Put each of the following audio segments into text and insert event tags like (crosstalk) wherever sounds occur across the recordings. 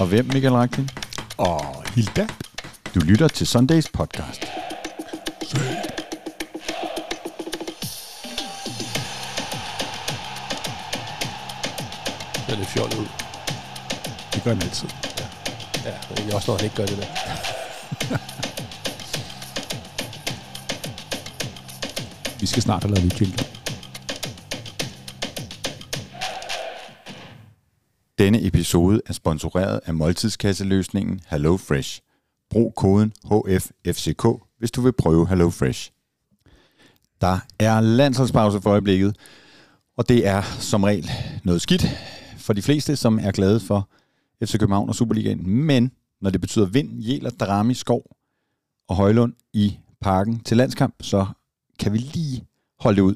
Og hvem, Michael Racklin? Og Hilda. Du lytter til Sundays podcast. Det er lidt fjollet ud. Det gør den altid. Ja, det er også, når han ikke gør det der. (laughs) Vi skal snart have lavet nyt jingle. Denne episode er sponsoreret af måltidskasseløsningen Hello Fresh. Brug koden HFFCK, hvis du vil prøve Hello Fresh. Der er landsholdspause for øjeblikket, og det er som regel noget skidt for de fleste, som er glade for FC København og Superligaen. Men når det betyder vind, Jæler, Drami, Skov og Højlund i parken til landskamp, så kan vi lige holde det ud.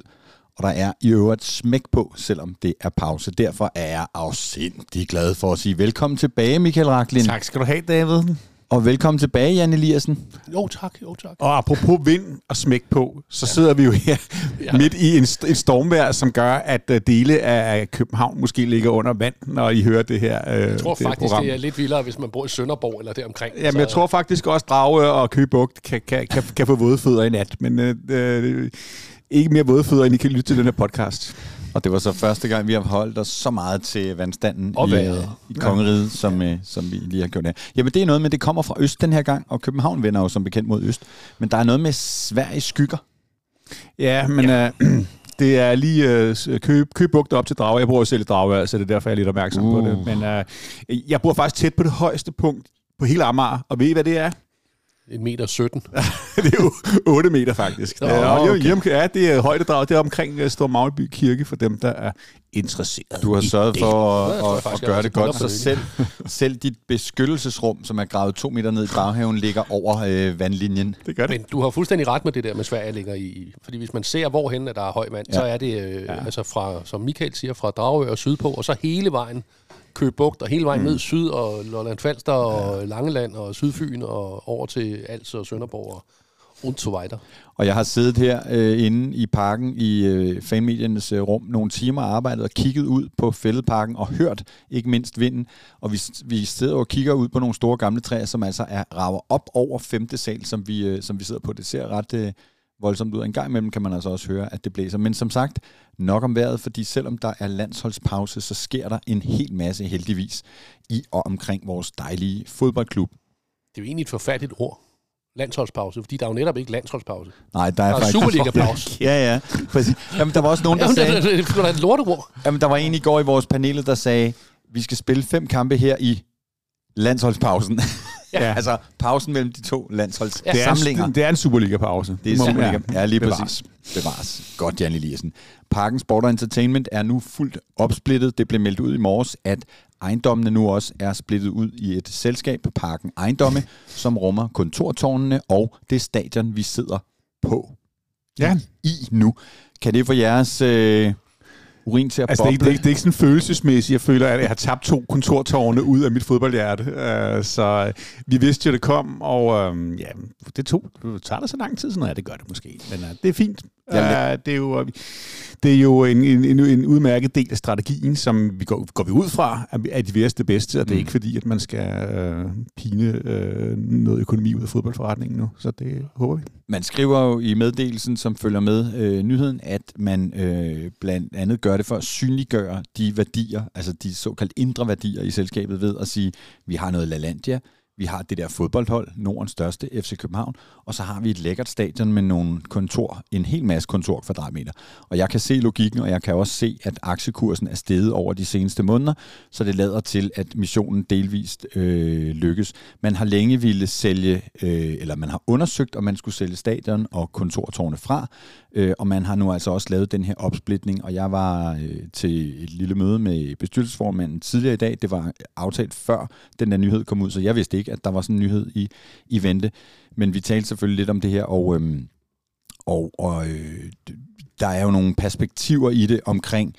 Og der er i øvrigt smæk på, selvom det er pause. Derfor er jeg afsindig glad for at sige velkommen tilbage, Michael Raklin. Tak skal du have, David. Og velkommen tilbage, Jan Eliassen. Jo tak, jo tak. Og apropos vind og smæk på, så sidder vi jo her Ja. ja. midt i en, et stormvejr, som gør, at øh, dele af København måske ligger under vand, når I hører det her øh, Jeg tror det faktisk, program. det er lidt vildere, hvis man bor i Sønderborg eller deromkring. Jamen, jeg tror faktisk også, Drage og Køge Bugt kan, kan, kan, kan få våde fødder i nat, men øh, øh, ikke mere våde fødder, end I kan lytte til den her podcast. Og det var så første gang, vi har holdt os så meget til vandstanden Og i, øh, i kongeriget, som, øh, som vi lige har gjort her. Jamen det er noget med, det kommer fra øst den her gang, og København vender jo som bekendt mod øst. Men der er noget med Sveriges skygger. Ja, men ja. Øh, (clears throat) det er lige øh, kø, kø bugt op til Drage. Jeg bor jo selv i Drage, så det er derfor, jeg er lidt opmærksom uh. på det. Uh. Men øh, jeg bor faktisk tæt på det højeste punkt på hele Amager, og ved I, hvad det er? En meter 17. (laughs) det er jo 8 meter faktisk. Nå, og okay. hjem, ja, det er højdedrag. Det er omkring uh, Stor Magleby Kirke for dem, der er interesseret Du har sørget for at, at, at jeg gøre det godt, så selv, (laughs) selv dit beskyttelsesrum, som er gravet to meter ned i baghaven, ligger over øh, vandlinjen. Det gør det. Men du har fuldstændig ret med det der med Sverige ligger i. Fordi hvis man ser, hvorhen at der er høj vand, ja. så er det, øh, ja. altså fra, som Michael siger, fra Dragør og sydpå, og så hele vejen Køge Bugt, og hele vejen mm. ned syd, og Lolland Falster, ja. og Langeland, og Sydfyn, og over til Als og Sønderborg, og und so weiter. Og jeg har siddet her øh, inde i parken i øh, fanmediernes øh, rum nogle timer og arbejdet og kigget ud på fældeparken og hørt ikke mindst vinden. Og vi, vi sidder og kigger ud på nogle store gamle træer, som altså er rager op over femte sal, som vi, øh, som vi sidder på. Det ser ret øh, voldsomt ud. En gang imellem kan man altså også høre, at det blæser. Men som sagt, nok om vejret, fordi selvom der er landsholdspause, så sker der en hel masse heldigvis i og omkring vores dejlige fodboldklub. Det er jo egentlig et forfærdeligt ord. Landsholdspause, fordi der er jo netop ikke landsholdspause. Nej, der er, Der er faktisk... Superliga-pause. (laughs) Ja, ja. Præcis. Jamen, der var også nogen, der (laughs) Jamen, sagde... det, det, det, det er et lorteord. Jamen, der var en i går i vores panel, der sagde, vi skal spille fem kampe her i landsholdspausen. ja. (laughs) altså pausen mellem de to landsholdssamlinger. Det er, det er en Superliga-pause. Det er Superliga. Ja, ja lige bevares. præcis. Bevares. Godt, Jan Eliassen. Parken Sport Entertainment er nu fuldt opsplittet. Det blev meldt ud i morges, at ejendommene nu også er splittet ud i et selskab, Parken Ejendomme, (laughs) som rummer kontortårnene og det stadion, vi sidder på Ja. i nu. Kan det få jeres øh, urin til at Altså, det, er, boble? det, er, ikke- det er ikke sådan følelsesmæssigt. Jeg føler, at jeg har tabt to kontortårne ud af mit fodboldhjerte. Uh, så uh, vi vidste jo, det kom, og um, ja, det tog, det tager det så lang tid, sådan noget. Ja, det gør det måske. Men uh, det er fint. Jamen, Uh, det er jo, det er jo en, en, en, udmærket del af strategien, som vi går, går vi ud fra, at vi- værste det bedste, og det er Mm. ikke fordi, at man skal uh, pine uh, noget økonomi ud af fodboldforretningen nu. Så det håber vi. Man skriver jo i meddelelsen, som følger med øh, nyheden, at man øh, blandt andet gør det for at synliggøre de værdier, altså de såkaldt indre værdier i selskabet ved at sige, vi har noget LaLandia, vi har det der fodboldhold, Nordens største, FC København, og så har vi et lækkert stadion med nogle kontor, en hel masse kontorkvadratmeter. Og jeg kan se logikken, og jeg kan også se, at aktiekursen er steget over de seneste måneder, så det lader til, at missionen delvist øh, lykkes. Man har længe ville sælge, øh, eller man har undersøgt, om man skulle sælge stadion og kontortårne fra, øh, og man har nu altså også lavet den her opsplitning, og jeg var øh, til et lille møde med bestyrelsesformanden tidligere i dag. Det var aftalt før den der nyhed kom ud, så jeg vidste ikke, at der var sådan en nyhed i, i vente. Men vi talte selvfølgelig lidt om det her, og, øhm, og, og øh, der er jo nogle perspektiver i det omkring,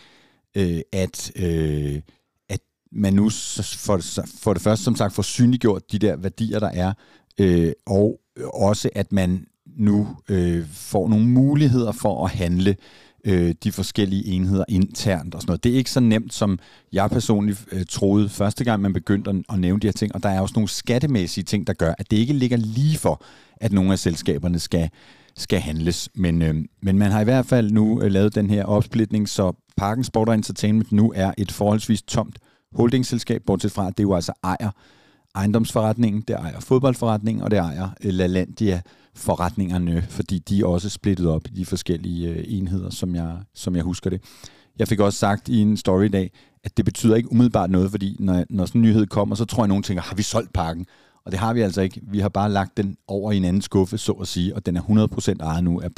øh, at, øh, at man nu for, for det første, som sagt, får synliggjort de der værdier, der er, øh, og også at man nu øh, får nogle muligheder for at handle øh, de forskellige enheder internt og sådan noget. Det er ikke så nemt, som jeg personligt øh, troede første gang, man begyndte at, at nævne de her ting, og der er også nogle skattemæssige ting, der gør, at det ikke ligger lige for, at nogle af selskaberne skal, skal handles. Men, øh, men man har i hvert fald nu øh, lavet den her opsplitning, så Parken Sport Entertainment nu er et forholdsvis tomt holdingselskab, bortset fra, at det jo altså ejer ejendomsforretningen, det ejer fodboldforretningen, og det ejer øh, LaLandia forretningerne, fordi de er også splittet op i de forskellige øh, enheder, som jeg, som jeg husker det. Jeg fik også sagt i en story i dag, at det betyder ikke umiddelbart noget, fordi når, når sådan en nyhed kommer, så tror jeg, at nogen tænker, har vi solgt pakken? Og det har vi altså ikke. Vi har bare lagt den over i en anden skuffe, så at sige, og den er 100% ejet nu af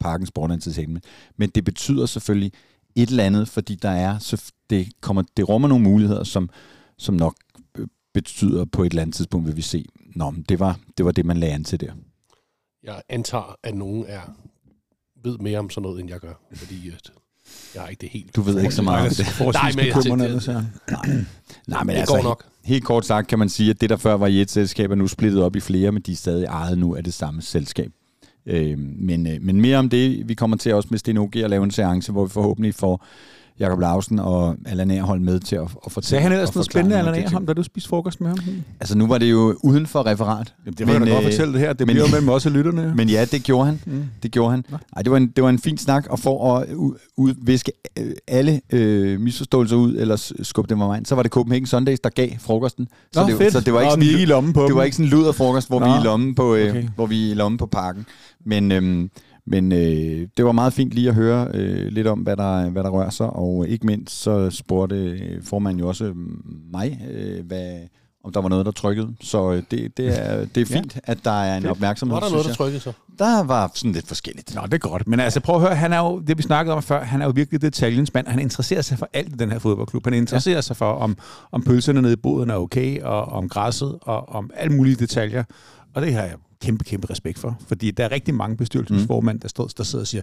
Parken Sport Entertainment. Men det betyder selvfølgelig et eller andet, fordi der er, så det, kommer, det rummer nogle muligheder, som, som nok øh, betyder på et eller andet tidspunkt, vil vi se, Nå, det var, det var det, man lagde an til der. Jeg antager, at nogen er ved mere om sådan noget, end jeg gør, fordi at jeg har ikke det helt. Du ved ikke så meget om det. Nej, men jeg tænker, det, (clears throat) nej. nej, men det altså, går nok. Helt kort sagt kan man sige, at det, der før var i et selskab, er nu splittet op i flere, men de er stadig ejet nu af det samme selskab. Øh, men, øh, men mere om det. Vi kommer til også med Sten OG at lave en seance, hvor vi forhåbentlig får Jakob Lausen og Allan Aarholm med til at, at fortælle. Sagde han ellers noget spændende, Allan Aarholm, da du spiste frokost med ham? Altså nu var det jo uden for referat. Jamen, det var men, da godt fortælle det her. Det men, bliver jo mellem også lytterne. (laughs) Men ja, det gjorde han. Mm. Det gjorde han. Ej, det var en, det var en fin snak, og for at udviske alle øh, misforståelser ud, eller skubbe dem af vejen, så var det Copenhagen Sundays, der gav frokosten. Så, Nå, det, fedt. så det var ikke sådan, vi i lommen på det var ikke sådan en luderfrokost, hvor Nå. vi er i lommen på, øh, Okay. hvor vi er i lommen på parken. Men, øhm, men øh, det var meget fint lige at høre øh, lidt om, hvad der, hvad der rører sig, og ikke mindst så spurgte øh, formanden jo også mig, øh, hvad, om der var noget, der trykkede. Så øh, det, det, er, det er fint, ja. at der er en opmærksomhed, Var der noget, der trykkede så? Der var sådan lidt forskelligt. Nå, det er godt. Men altså, prøv at høre, han er jo, det vi snakkede om før, han er jo virkelig detaljens mand. Han interesserer sig for alt i den her fodboldklub. Han interesserer ja. sig for, om, om pølserne nede i boden er okay, og om græsset, og om alle mulige detaljer. Og det har jeg kæmpe, kæmpe respekt for. Fordi der er rigtig mange bestyrelsesformand, der, står, der sidder og siger,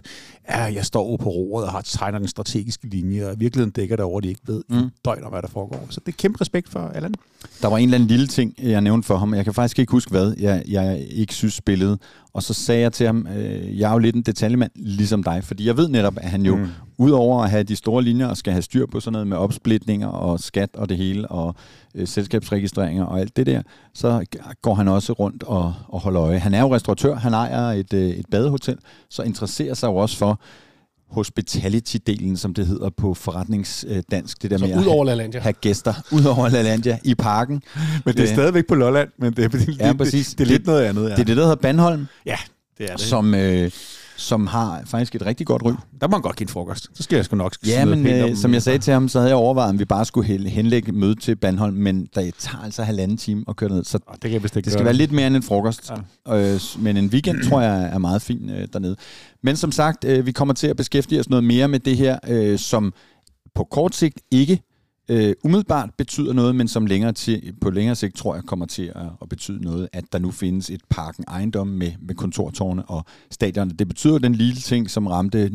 ja, jeg står på roret og har tegner den strategiske linje, og i virkeligheden dækker det over, de ikke ved mm. Mm. døgn om, hvad der foregår. Så det er kæmpe respekt for Allan. Der var en eller anden lille ting, jeg nævnte for ham. Jeg kan faktisk ikke huske, hvad jeg, jeg ikke synes spillede. Og så sagde jeg til ham, øh, jeg er jo lidt en detaljemand, ligesom dig. Fordi jeg ved netop, at han jo, Mm. mm. udover at have de store linjer og skal have styr på sådan noget med opsplitninger og skat og det hele, og øh, selskabsregistreringer og alt det der, så går han også rundt og, og holder øje. Han er jo restauratør, han ejer et, øh, et badehotel, så interesserer sig jo også for hospitality-delen, som det hedder på forretningsdansk. Det der Så med ud at over have, LaLandia. have gæster ud over LaLandia i parken. (laughs) Men det er Øh, stadigvæk på Lolland, men det, det, Ja, det, præcis. det, det er lidt noget andet. Ja. Det er det, der hedder Bandholm, ja, det er det. som, øh, som har faktisk et rigtig godt ry. Der må man godt give en frokost. Så skal jeg sgu nok Ja, men øh, som jeg sagde til ham, så havde jeg overvejet, om vi bare skulle hen- henlægge møde til Bandholm, men det tager altså halvanden time at køre ned, så det kan jeg det skal gøre. være lidt mere end en frokost. Ja. Øh, men en weekend tror jeg er meget fin øh, dernede. Men som sagt, øh, vi kommer til at beskæftige os noget mere med det her, øh, som på kort sigt ikke øh, umiddelbart betyder noget, men som længere til, på længere sigt tror jeg kommer til at, at betyde noget, at der nu findes et parken ejendom med, med kontortårne og stadioner. Det betyder den lille ting, som ramte,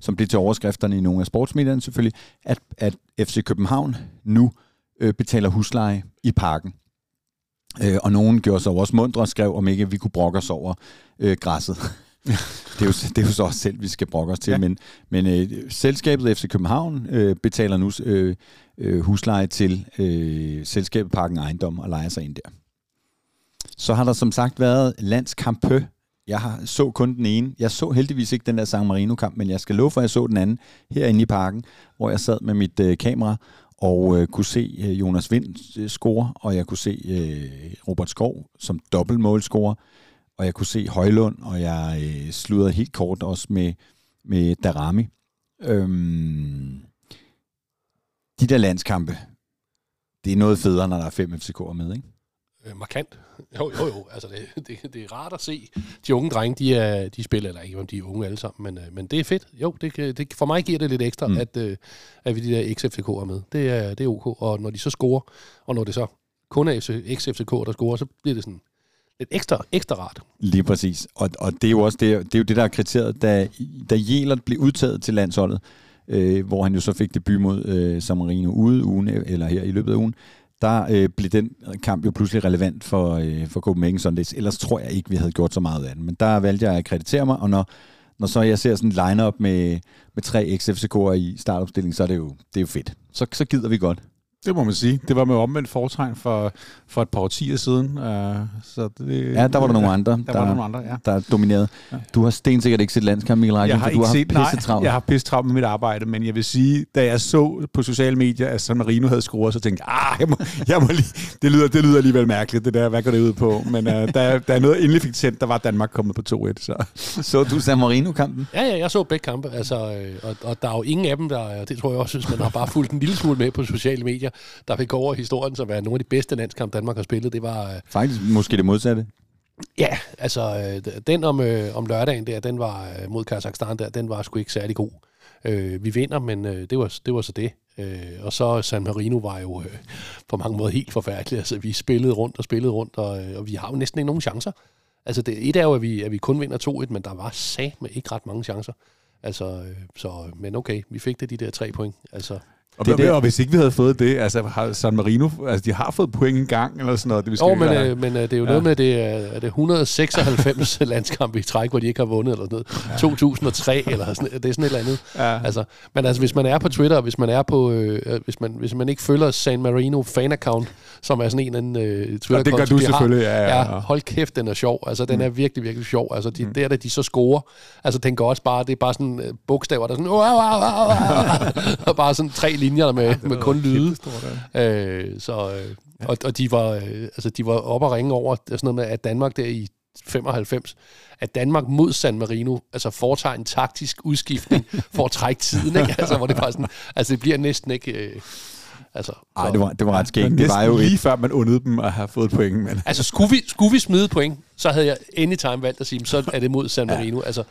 som blev til overskrifterne i nogle af sportsmedierne selvfølgelig, at, at FC København nu øh, betaler husleje i parken. Øh, og nogen gjorde sig også mundre og skrev, om ikke vi kunne brokke os over øh, græsset. (laughs) det, er jo, det er jo så også selv, vi skal brokke os til. Ja. Men, men øh, selskabet FC København øh, betaler nu øh, øh, husleje til øh, selskabet Parken Ejendom og lejer sig ind der. Så har der som sagt været landskampe. Jeg har så kun den ene. Jeg så heldigvis ikke den der San Marino-kamp, men jeg skal love for, at jeg så den anden herinde i parken, hvor jeg sad med mit øh, kamera og øh, kunne se øh, Jonas Vind øh, score, og jeg kunne se øh, Robert Skov som dobbeltmålscorer, og jeg kunne se Højlund, og jeg øh, sludrede helt kort også med, med Darami. Øhm, de der landskampe, det er noget federe, når der er fem FCK'er med, ikke? Øh, markant. Jo, jo, jo. Altså, det, det, det er rart at se. De unge drenge, de, er, de spiller, eller ikke om de er unge alle sammen, men, øh, men det er fedt. Jo, det, det, for mig giver det lidt ekstra, mm. At, øh, at vi de der XFCK'er med. Det er, det er ok. Og når de så scorer, og når det så kun er XFCK, der scorer, så bliver det sådan lidt ekstra, ekstra rart. Lige præcis. Og, og det er jo også det, det, er jo det der er kriteriet, da, da Jelert blev udtaget til landsholdet, øh, hvor han jo så fik debut mod øh, San Marino ude ugen, eller her i løbet af ugen, der øh, blev den kamp jo pludselig relevant for, øh, for Copenhagen Sundays. Ellers tror jeg ikke, vi havde gjort så meget af den. Men der valgte jeg at kreditere mig, og når, når så jeg ser sådan en line-up med, med tre XFCK'er i startopstillingen, så er det jo, det er jo fedt. Så, så gider vi godt. Det må man sige. Det var med omvendt foretegn for, for et par årtier siden. Uh, så det, ja, der var der nogle andre, der, der, var nogle andre ja. der dominerede. Ja. Du har stensikkert ikke set landskamp, Michael Jeg har ikke du har set, nej, travlt. jeg har pisse travlt med mit arbejde, men jeg vil sige, da jeg så på sociale medier, at San Marino havde scoret, så tænkte jeg, ah, jeg må, jeg må lige, det, lyder, det lyder alligevel mærkeligt, det der, hvad går det ud på? Men uh, da, da noget endelig fik tændt, der var Danmark kommet på 2-1. Så. så du San Marino-kampen? Ja, ja, jeg så begge kampe, altså, øh, og, og der er jo ingen af dem, der, det tror jeg også, hvis man har bare fulgt en lille smule med på sociale medier, der vil gå over historien som er nogle af de bedste landskampe, Danmark har spillet. Det var... Øh, Faktisk måske det modsatte. Ja, altså øh, den om, øh, om lørdagen der, den var øh, mod Kazakhstan der, den var sgu ikke særlig god. Øh, vi vinder, men øh, det, var, det var så det. Øh, og så San Marino var jo øh, på mange måder helt forfærdeligt. Altså vi spillede rundt og spillede rundt, og, øh, og vi har jo næsten ikke nogen chancer. Altså det, et er jo, at vi, at vi kun vinder 2-1, men der var sat med ikke ret mange chancer. Altså, øh, så, men okay, vi fik det de der tre point. Altså, og, det, det, og hvis ikke vi havde fået det, altså har San Marino, altså de har fået point en gang, eller sådan noget. Det, vi skal oh, men, øh, men øh, det er jo ja. noget med, det er, er det 196 (laughs) landskampe i træk, hvor de ikke har vundet, eller noget. Ja. 2003, eller sådan, det er sådan et eller andet. Ja. Altså, men altså, hvis man er på Twitter, hvis man er på, øh, øh hvis, man, hvis man ikke følger San Marino fan-account, som er sådan en anden øh, twitter ja, det gør du de selvfølgelig, har, ja, ja, ja. Hold kæft, den er sjov. Altså, den mm. er virkelig, virkelig sjov. Altså, de, mm. der, der de så scorer, altså, den går også bare, det er bare sådan øh, bogstaver, der er sådan, (laughs) (laughs) og bare sådan tre linjer med, ja, med kun lyde. Øh, så, øh, og, og de var, øh, altså, de var oppe og ringe over sådan noget med, at Danmark der i 95, at Danmark mod San Marino altså foretager en taktisk udskiftning for at trække tiden, ikke? (laughs) Altså, hvor det bare sådan, altså det bliver næsten ikke... Øh, Altså, Ej, det var, det var ret skægt. Det var jo lige før man undede dem at have fået point. Men. Altså, skulle vi, skulle vi smide point, så havde jeg anytime valgt at sige, så er det mod San Marino. Ja. Altså,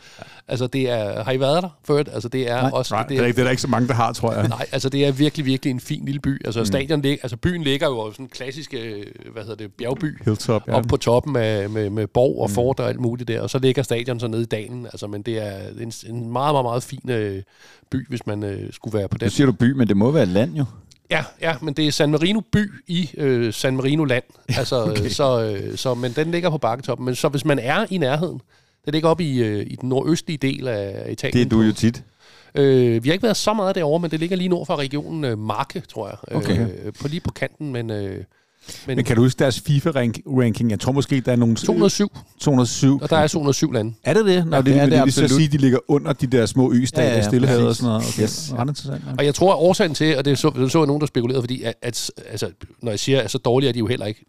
altså, det er, har I været der før? Altså, det er nej, også... Nej, det, er, det, er, det er der ikke så mange, der har, tror jeg. Nej, altså, det er virkelig, virkelig en fin lille by. Altså, mm. stadion lig, altså byen ligger jo sådan en klassisk, øh, hvad hedder det, bjergby. Hilltop, ja. Op på toppen af, med, med borg og mm. fort og alt muligt der. Og så ligger stadion så nede i dalen. Altså, men det er en, en meget, meget, meget fin øh, by, hvis man øh, skulle være på den. Nu siger du by, men det må være land jo. Ja, ja, men det er San Marino by i øh, San Marino land. (laughs) Altså, okay. så, øh, så, men den ligger på bakketoppen. Men så hvis man er i nærheden, det ligger op i, øh, i den nordøstlige del af Italien. Det er du jo tit. Øh, vi har ikke været så meget derovre, men det ligger lige nord for regionen øh, Marke, tror jeg. Okay. Øh, på, lige på kanten, men... Øh, men, men kan du huske deres FIFA-ranking? Jeg tror måske, der er nogle... 207. 207. Og der er 207 lande. Er det det? Nå, ja, det, er det, det vil så sige, at de ligger under de der små østater ja, ja, i Stillehavet og sådan noget. Okay. Yes. Ja. interessant. Ja. Og jeg tror, at årsagen til, og det så, det så jeg nogen, der spekulerede, fordi at, at, altså, når jeg siger, at så dårlige er de jo heller ikke.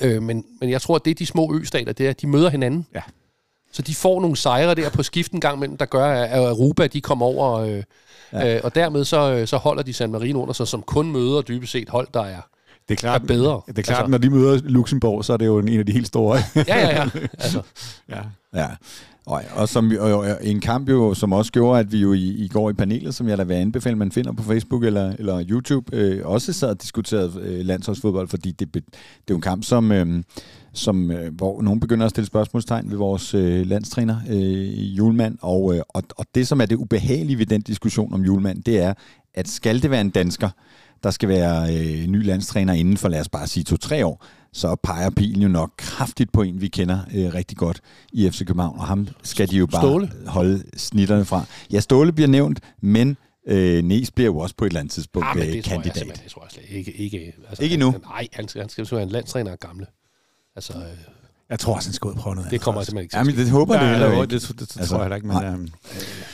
Øh, men, men jeg tror, at det de små østater, det er, at de møder hinanden. Ja. Så de får nogle sejre der på skiften gang mellem, der gør, at Europa de kommer over. Øh, ja. øh, og dermed så, øh, så holder de San Marino under sig, som kun møder dybest set hold, der er det er klart, er bedre. Det er klart, altså, når de møder Luxembourg, så er det jo en af de helt store. ja, ja, ja. Altså. (laughs) ja. ja. Og, og, som, og, og en kamp jo, som også gjorde, at vi jo i, i går i panelet, som jeg da vil anbefale, man finder på Facebook eller, eller YouTube, øh, også sad og diskuterede øh, landsholdsfodbold, fordi det, det er jo en kamp, som, øh, som øh, hvor nogen begynder at stille spørgsmålstegn ved vores øh, landstræner, øh, Julemand, og, øh, og, og det, som er det ubehagelige ved den diskussion om Julemand, det er, at skal det være en dansker, der skal være øh, ny landstræner inden for, lad os bare sige, to-tre år, så peger pilen jo nok kraftigt på en, vi kender øh, rigtig godt i FC København, og ham skal de jo bare Ståle. holde snitterne fra. Ja, Ståle bliver nævnt, men øh, Næs bliver jo også på et eller andet tidspunkt ah, det kandidat. Tror jeg, det tror jeg slet ikke. Ikke, altså, ikke nu? Nej, han, han skal være en landstræner gamle. Altså, øh, jeg tror også, han skal ud og prøve noget. Det kommer simpelthen ikke til Jamen, det håber det heller ikke. Det, det, det altså, tror jeg heller ikke. Men, øhm,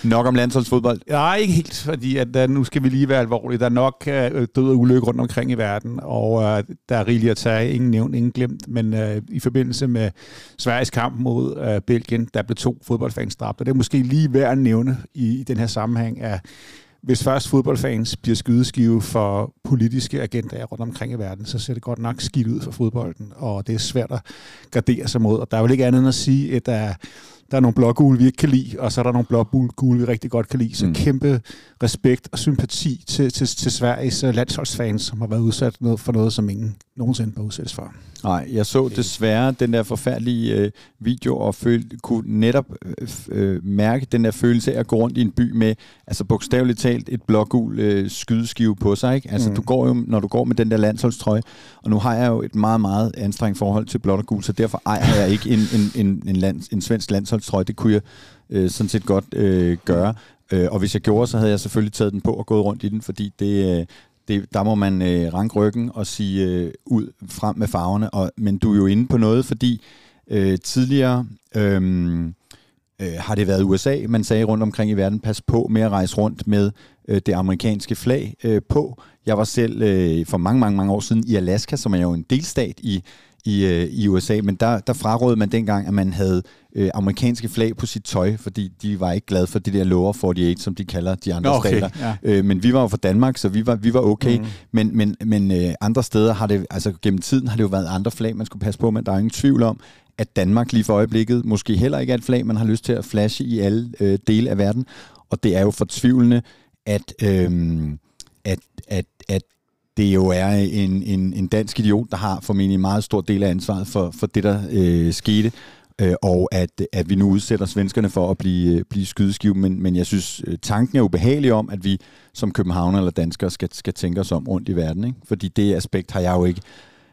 nok om landsholdsfodbold? Nej, ikke helt, fordi at, uh, nu skal vi lige være alvorlige. Der er nok uh, død og ulykke rundt omkring i verden, og uh, der er rigeligt at tage. Ingen nævnt, ingen glemt. Men uh, i forbindelse med Sveriges kamp mod uh, Belgien, der blev to fodboldfans dræbt. Og det er måske lige værd at nævne i, i den her sammenhæng, at hvis først fodboldfans bliver skydeskive for politiske agendaer rundt omkring i verden, så ser det godt nok skidt ud for fodbolden, og det er svært at gardere sig mod. Og der er vel ikke andet end at sige, at der der er nogle blågule, vi ikke kan lide, og så er der nogle blågule, vi rigtig godt kan lide. Så mm. kæmpe respekt og sympati til, til, til Sveriges øh, landsholdsfans, som har været udsat for noget, som ingen nogensinde var udsat for. Nej, jeg så desværre den der forfærdelige øh, video, og føl, kunne netop øh, øh, mærke den der følelse af at gå rundt i en by med, altså bogstaveligt talt, et blågul øh, skydeskive på sig. Ikke? Altså, mm. du går jo, når du går med den der landsholdstrøje, og nu har jeg jo et meget, meget anstrengt forhold til blåt og gul, så derfor ejer jeg ikke en, en, en, en, land, en svensk landsholdstrøje. Det kunne jeg øh, sådan set godt øh, gøre. Øh, og hvis jeg gjorde, så havde jeg selvfølgelig taget den på og gået rundt i den, fordi det, øh, det, der må man øh, ranke ryggen og sige øh, ud frem med farverne. Og, men du er jo inde på noget, fordi øh, tidligere øh, øh, har det været USA, man sagde rundt omkring i verden, pas på med at rejse rundt med øh, det amerikanske flag øh, på. Jeg var selv øh, for mange, mange, mange år siden i Alaska, som er jo en delstat i, i, øh, i USA, men der, der frarådede man dengang, at man havde øh, amerikanske flag på sit tøj, fordi de var ikke glade for det der Lower 48, som de kalder de andre okay, stater. ja. Øh, men vi var jo fra Danmark, så vi var, vi var okay. Mm. Men, men, men øh, andre steder har det, altså gennem tiden har det jo været andre flag, man skulle passe på, men der er ingen tvivl om, at Danmark lige for øjeblikket måske heller ikke er et flag, man har lyst til at flashe i alle øh, dele af verden. Og det er jo fortvivlende, at, øh, at, at, at det jo er en, en, en dansk idiot, der har formentlig en meget stor del af ansvaret for, for det, der øh, skete, øh, og at, at vi nu udsætter svenskerne for at blive, blive skydeskive. Men, men jeg synes, øh, tanken er ubehagelig om, at vi som københavner eller danskere skal, skal tænke os om rundt i verden. Ikke? Fordi det aspekt har jeg jo ikke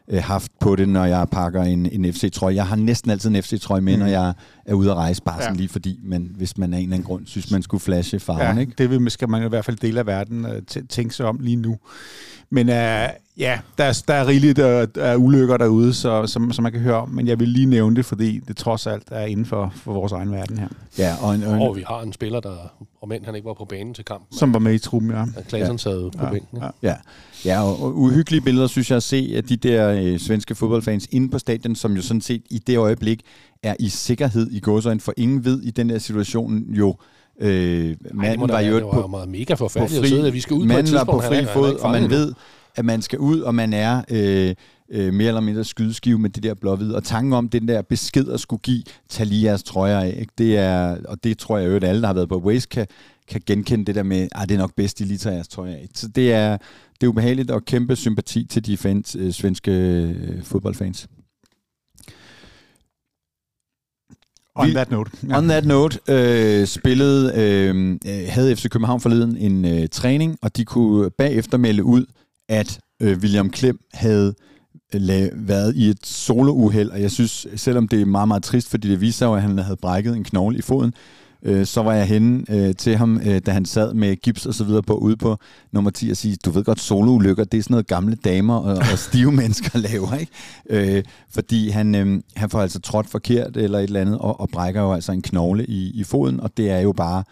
øh, haft på det, når jeg pakker en, en FC-trøje. Jeg har næsten altid en FC-trøje med, mm. når jeg er ude at rejse, bare sådan Ja. lige fordi, men hvis man af en eller anden grund synes, man skulle flashe farven. Ja, ikke? det vil, skal man i hvert fald dele af verden uh, tænke sig om lige nu. Men uh, ja, der er, der er rigeligt af, af ulykker derude, så, som, som man kan høre om, men jeg vil lige nævne det, fordi det trods alt er inden for, for vores egen verden her. Ja, og, en, og, en, Og vi har en spiller, der, om end han ikke var på banen til kampen, Som var med i truppen, ja. men Klasen sad på Ja, bænken. ja. Ja, ja og, og uhyggelige billeder, synes jeg at se af de der øh, svenske fodboldfans inde på stadion, som jo sådan set i det øjeblik er i sikkerhed i gåsøjne, for ingen ved i den der situation jo, øh, Ej, manden da var jo det var på, meget mega på forfærdeligt at fri, at vi skal ud på et tidspunkt. på fri han han fod, og man ved, at man skal ud, og man er øh, øh, mere eller mindre skydeskive med det der blåhvide. Og tanken om den der besked at skulle give, tag lige jeres trøjer af, ikke? Det er, og det tror jeg jo, at alle, der har været på Waze, kan, kan genkende det der med, at det er nok bedst, de lige tager jeres trøjer af. Så det er, det er ubehageligt og kæmpe sympati til de fans, øh, svenske øh, fodboldfans. On that note. Ja. On that note øh, spillede, øh, øh, havde FC København forleden en øh, træning, og de kunne bagefter melde ud, at øh, William Klem havde øh, la- været i et solouheld, og jeg synes, selvom det er meget, meget trist, fordi det viser jo, at han havde brækket en knogle i foden, øh, så var jeg henne øh, til ham, øh, da han sad med gips og så videre på ude på nummer 10 og sige, du ved godt, soloulykker, det er sådan noget gamle damer og, og stive (laughs) mennesker laver, ikke? Øh, fordi han, øh, han får altså trådt forkert eller et eller andet, og, og brækker jo altså en knogle i, i foden, og det er jo bare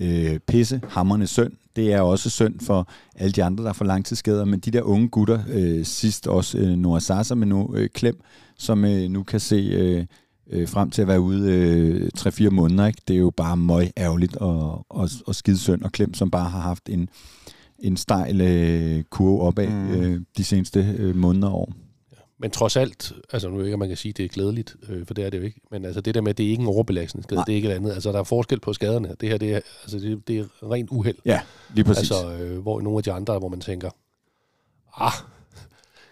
øh, pisse, hammerne synd. Det er også synd for alle de andre, der får langtidsskader, men de der unge gutter, øh, sidst også øh, Noah Sasa, men nu øh, Klem, som øh, nu kan se øh, øh, frem til at være ude øh, 3-4 måneder, ikke? det er jo bare møg ærgerligt og, og, og skidesynd, og Klem, som bare har haft en, en stejl øh, kurve opad Mm. øh, de seneste øh, måneder og år. Men trods alt, altså nu ikke, man kan sige, at det er glædeligt, øh, for det er det jo ikke. Men altså det der med, at det er ikke en overbelastningsskade, Nej. det er ikke et andet. Altså der er forskel på skaderne. Det her, det er, altså, det, det er rent uheld. Ja, lige præcis. Altså, øh, hvor nogle af de andre, hvor man tænker, ah,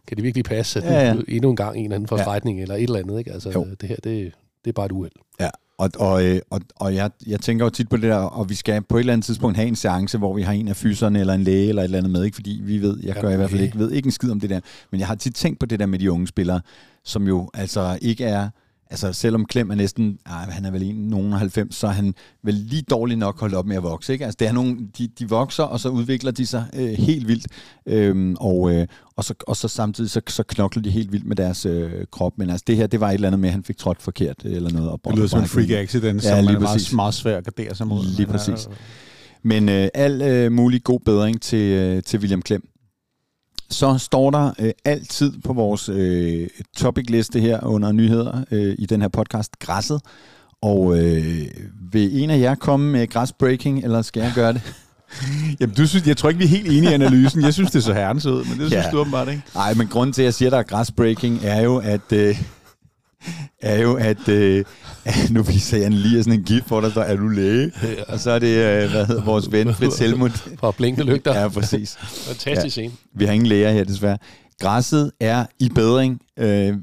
kan det virkelig passe, at Ja, ja, ja. endnu en gang en eller anden forstrækning, ja. eller et eller andet, ikke? Altså, Jo. det her, det, det er bare et uheld. Ja, og, og, øh, og, og jeg, jeg tænker jo tit på det der, og vi skal på et eller andet tidspunkt have en seance, hvor vi har en af fyserne eller en læge eller et eller andet med, ikke? fordi vi ved, jeg gør i hvert fald okay. ikke, ved ikke en skid om det der, men jeg har tit tænkt på det der med de unge spillere, som jo altså ikke er, altså selvom Klem er næsten, ej, han er vel en, nogen af 90, så er han vel lige dårligt nok holdt op med at vokse, ikke? Altså det er nogle, de, de vokser, og så udvikler de sig øh, helt vildt, øhm, og, øh, og, så, og så samtidig så, så knokler de helt vildt med deres øh, krop, men altså det her, det var et eller andet med, at han fik trådt forkert eller noget. Og Det lyder som en freak accident, som lige er meget, meget svær at gardere sig mod. Lige præcis. øh, Men øh, al øh, mulig god bedring til, øh, til William Klem. Så står der øh, altid på vores øh, topic-liste her under nyheder øh, i den her podcast, græsset. Og øh, vil en af jer komme med græsbreaking, eller skal jeg gøre det? (laughs) Jamen, du synes, jeg tror ikke, vi er helt enige i analysen. Jeg synes, det er så herrens ud, men det synes Ja. du åbenbart ikke. Nej, men grunden til, at jeg siger, at der er græsbreaking, er jo, at... Øh, (laughs) er jo, at øh, (laughs) nu viser jeg lige sådan en gif, hvor der står, er du læge? Og så er det, øh, hvad hedder vores ven, Fritz Helmut. (laughs) Fra blinkende lygter. Ja, præcis. Fantastisk scene. Vi har ingen læger her, desværre. Græsset er i bedring. Øh,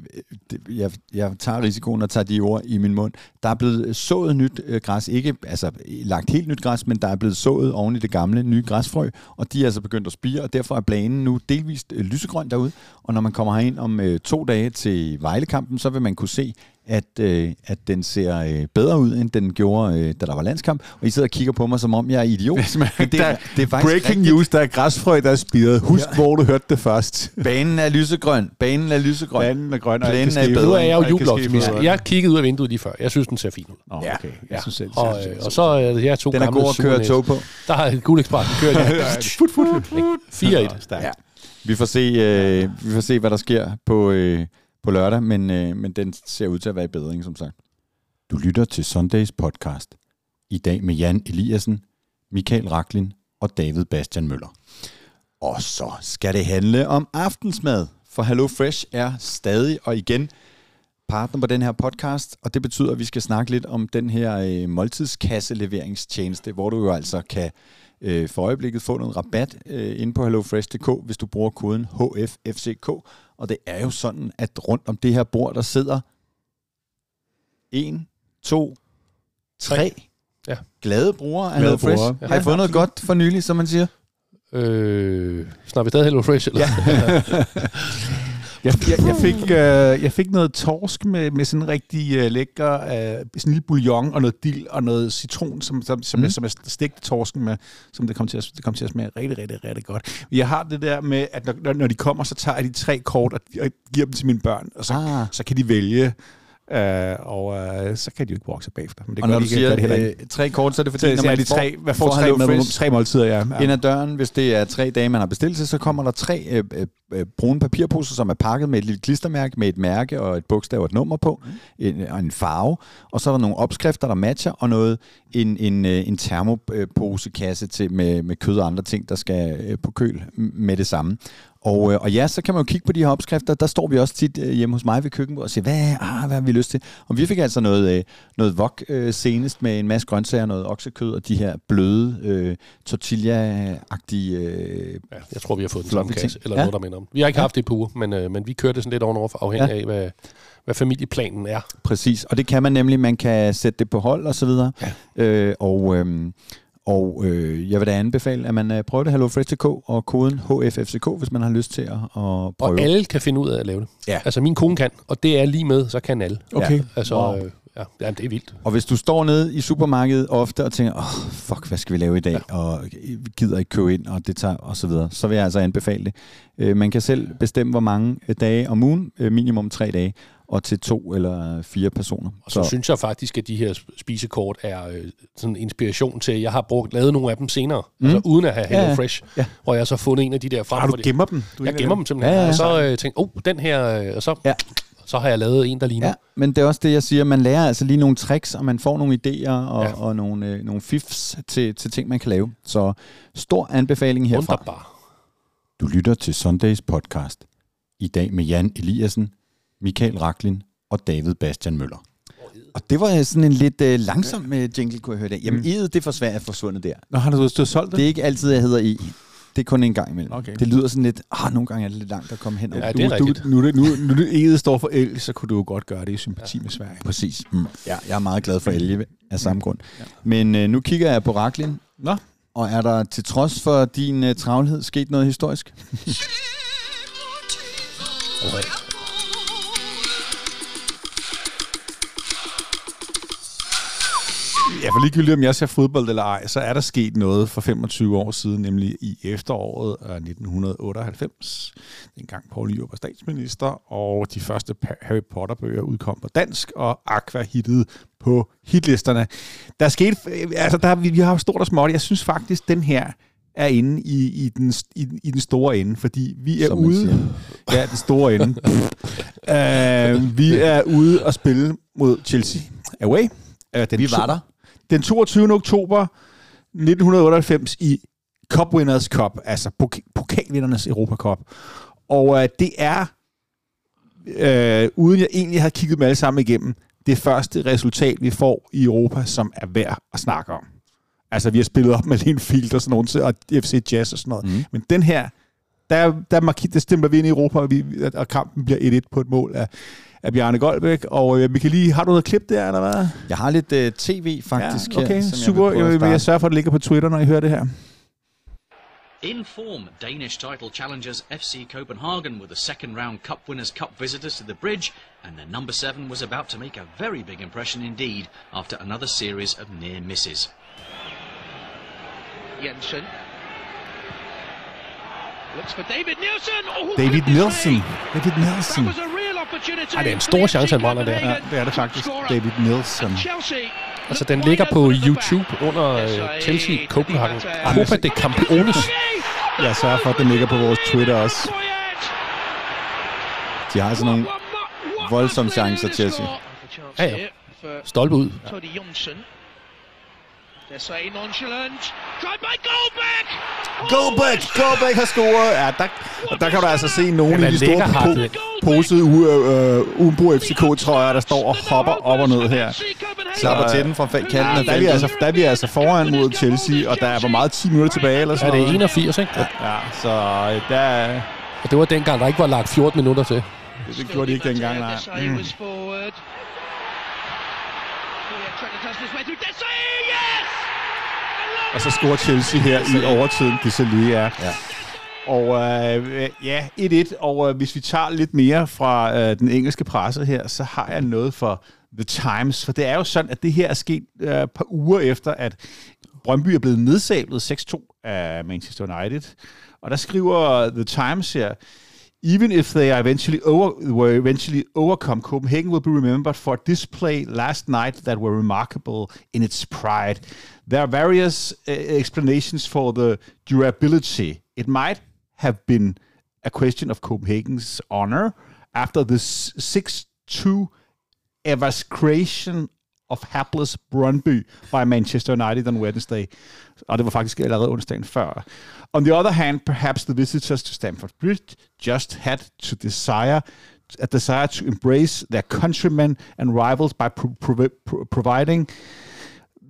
jeg, jeg tager risikoen og tager de ord i min mund. Der er blevet sået nyt øh, græs. Ikke altså, lagt helt nyt græs, men der er blevet sået oven i det gamle nye græsfrø, og de er altså begyndt at spire, og derfor er planen nu delvist øh, lysegrøn derude. Og når man kommer herind om øh, to dage til Vejlekampen, så vil man kunne se, at, øh, at den ser øh, bedre ud, end den gjorde, øh, da der var landskamp. Og I sidder og kigger på mig, som om jeg er idiot. Det, er, det er breaking news, der er græsfrø, der er spiret. Husk, ja. hvor du hørte det først. Banen er lysegrøn. Banen er lysegrøn. Banen er grøn, og Banen er bedre. Nu er jeg jo jubeloptimist. Jeg kiggede ud af vinduet lige før. Jeg synes, den ser fin ud. Oh, okay. Jeg ja. synes selv, og, øh, og så er jeg to Den er god at køre tog på. Der har Guld Expressen kørt. fut, fut, fut. 4-1. Ja. Vi får se, øh, vi får se, hvad der sker på, øh, på lørdag, men, øh, men den ser ud til at være i bedring, som sagt. Du lytter til Sundays podcast. I dag med Jan Eliassen, Michael Raklin og David Bastian Møller. Og så skal det handle om aftensmad, for Hello Fresh er stadig og igen partner på den her podcast, og det betyder, at vi skal snakke lidt om den her øh, måltidskasseleveringstjeneste, hvor du jo altså kan øh, for øjeblikket få noget rabat øh, inde på hellofresh.dk, hvis du bruger koden HFFCK. Og det er jo sådan, at rundt om det her bord, der sidder en, to, tre ja. glade brugere af HelloFresh. Ja. Har I fået noget godt for nylig, som man siger? Øh, snakker vi stadig HelloFresh? Eller? Ja. (laughs) Jeg, jeg, jeg, fik, øh, jeg fik noget torsk med, med sådan en rigtig øh, lækker, øh, sådan en lille bouillon og noget dild og noget citron, som, som, som, mm. jeg, som jeg stegte torsken med, som det kom, til at, det kom til at smage rigtig, rigtig, rigtig godt. Jeg har det der med, at når, når de kommer, så tager jeg de tre kort og, og giver dem til mine børn, og så, ah. så kan de vælge, Uh, og uh, så kan de jo ikke vokse bagefter. Men det og når du ikke, siger det øh, tre kort, så er det fordi, så, når man de tre, hvad får, får tre, med, tre måltider, ja. ja. Ind ad døren, hvis det er tre dage, man har bestilt til, så kommer der tre øh, øh, brune papirposer, som er pakket med et lille klistermærke, med et mærke og et bogstav og et nummer på, mm. en, og en farve. Og så er der nogle opskrifter, der matcher, og noget en, en, en termoposekasse til, med, med kød og andre ting, der skal på køl med det samme. Og, øh, og ja, så kan man jo kigge på de her opskrifter. Der står vi også tit øh, hjemme hos mig ved køkkenbordet og siger, hvad, ah, hvad har vi lyst til? Og vi fik altså noget, øh, noget wok øh, senest med en masse grøntsager, noget oksekød og de her bløde øh, tortilla-agtige... Øh, ja, jeg tror, vi har fået den samme kasse, eller ja. noget, der minder om. Vi har ikke ja. haft det på uge, men, øh, men vi kørte sådan lidt ovenover, afhængig ja. af, hvad, hvad familieplanen er. Præcis, og det kan man nemlig. Man kan sætte det på hold og så videre. Ja. Øh, og... Øh, og øh, jeg vil da anbefale, at man uh, prøver det HelloFresh.dk og koden HFFCK, hvis man har lyst til at, at prøve. Og alle kan finde ud af at lave det. Ja. Altså min kone kan, og det er lige med, så kan alle. Okay. Ja. Altså, wow. øh, ja, ja, det er vildt. Og hvis du står nede i supermarkedet ofte og tænker, åh, oh, fuck, hvad skal vi lave i dag? Ja. Og gider ikke købe ind, og det tager, og så videre. Så vil jeg altså anbefale det. Øh, man kan selv bestemme, hvor mange dage om ugen, øh, minimum tre dage, og til to eller fire personer. Og så, så synes jeg faktisk, at de her spisekort er øh, sådan en inspiration til, jeg har brugt lavet nogle af dem senere, mm. altså uden at have Hello ja, Fresh, ja. hvor jeg så fundet en af de der frem. Har du gemmer dem? Du jeg gemmer dem simpelthen. Ja, ja, ja. Og så øh, tænkte oh, den her, øh, og så... Ja så har jeg lavet en, der ligner. Ja, men det er også det, jeg siger. Man lærer altså lige nogle tricks, og man får nogle idéer og, ja. og nogle, øh, nogle fifs til, til ting, man kan lave. Så stor anbefaling herfra. Wunderbar. Du lytter til Sundays podcast. I dag med Jan Eliassen, Michael Raklin og David Bastian Møller. Og det var sådan en lidt øh, langsom øh, jingle, kunne jeg høre det. Jamen, mm. E'et, det for svært er forsvundet der. Nå, har du, du solgt det? Det er ikke altid, jeg hedder E. Det er kun en gang imellem. Okay. Det lyder sådan lidt, ah, nogle gange er det lidt langt at komme hen. Ja, det er du, du, nu, nu, nu, nu E'et står for el, så kunne du jo godt gøre det i sympati ja. med Sverige. Præcis. Mm. Ja, jeg er meget glad for elge af samme grund. Ja. Men øh, nu kigger jeg på Raklin. Nå. Og er der til trods for din øh, travlhed sket noget historisk? (laughs) Ja, for ligegyldigt om jeg ser fodbold eller ej, så er der sket noget for 25 år siden, nemlig i efteråret af 1998. Dengang Paul Nyrup var statsminister, og de første Harry Potter-bøger udkom på dansk, og Aqua hittede på hitlisterne. Der er sket, altså der, vi, vi har stort og småt. Jeg synes faktisk, den her er inde i, i, den, i, i den store ende, fordi vi er Som ude... (laughs) Ja, den store ende. uh, (laughs) vi er ude og spille mod Chelsea away. Uh, den vi var der den 22. oktober 1998 i Cup Winners Cup, altså pok- pokalvindernes Europa Cup. Og øh, det er, øh, uden jeg egentlig har kigget dem alle sammen igennem, det første resultat, vi får i Europa, som er værd at snakke om. Altså, vi har spillet op med Linfield og sådan noget, og FC Jazz og sådan noget. Mm. Men den her, der, der, marki, der stempler vi ind i Europa, og, vi, og kampen bliver 1-1 på et mål af, af Bjarne Goldbæk. Og øh, vi kan lige, har du noget klip der, eller hvad? Jeg har lidt uh, tv faktisk ja, okay, her, super. Jeg, vil, jeg, jeg sørger for, at det ligger på Twitter, når I hører det her. In form, Danish title challengers FC Copenhagen were the second round Cup Winners' Cup visitors to the bridge, and their number seven was about to make a very big impression indeed after another series of near misses. Jensen. Looks for David Nielsen. Oh, David Nielsen. David Nielsen. Ej, det er en stor chance, han brænder der. Ja, det er det faktisk. David Nielsen. Altså, den ligger på YouTube under uh, Chelsea Copenhagen. Copa de Campeones. Jeg sørger for, at den ligger på vores Twitter også. De har sådan nogle voldsomme chancer, Chelsea. Ja, ja. Stolpe ud. Tony Jonsson. Desai nonchalant. Tried by Goldbeck. Goldbæk! Goldbæk har scoret! Ja, der, og der kan du altså se nogle af de store po- posede uh, uh, Umbro FCK-trøjer, der står og hopper op og ned her. Slapper til den fra kanten af Der er, vi altså, der er vi altså foran mod Chelsea, og der er hvor meget 10 minutter tilbage eller Ja, sådan det er noget. 81, ikke? Ja. Ja, så øh, der, er- Og det var dengang, der ikke var lagt 14 minutter til. det gjorde de ikke dengang, nej. Mm. Yeah, way through! Og så scorer Chelsea her i overtiden, det så lige er. Ja. Og øh, ja, 1-1. Og øh, hvis vi tager lidt mere fra øh, den engelske presse her, så har jeg noget for The Times. For det er jo sådan, at det her er sket øh, et par uger efter, at Brøndby er blevet nedsablet 6-2 af Manchester United. Og der skriver The Times her, Even if they are eventually over, were eventually overcome, Copenhagen will be remembered for a display last night that were remarkable in its pride. There are various uh, explanations for the durability. It might have been a question of Copenhagen's honor after the 6-2 evacuation of hapless Brøndby by Manchester United on Wednesday. Og det var faktisk allerede onsdagen før. On the other hand, perhaps the visitors to Stamford Bridge just had to desire a desire to embrace their countrymen and rivals by pro- provi- pro- providing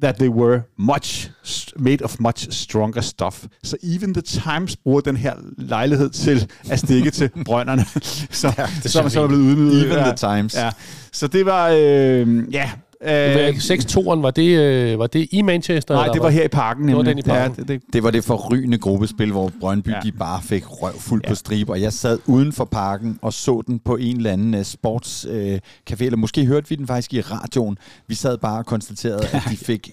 that they were much made of much stronger stuff. Så even the Times bruger den her lejlighed til at stikke til (laughs) brønderne, (laughs) som, ja, som, som er blevet udnyttet. Even ja. the Times. Ja. Så det var, øh, ja... Øh, 6-2'eren, var det, øh, var det i Manchester? nej, eller det var hvad? her i parken. Det var nemlig. den i parken. Ja, det, det, Det var det forrygende gruppespil, hvor Brøndby Ja. de bare fik røv fuld Ja. på stribe, og jeg sad uden for parken og så den på en eller anden uh, sportscafé, uh, café, eller måske hørte vi den faktisk i radioen. Vi sad bare og konstaterede, at de (laughs) fik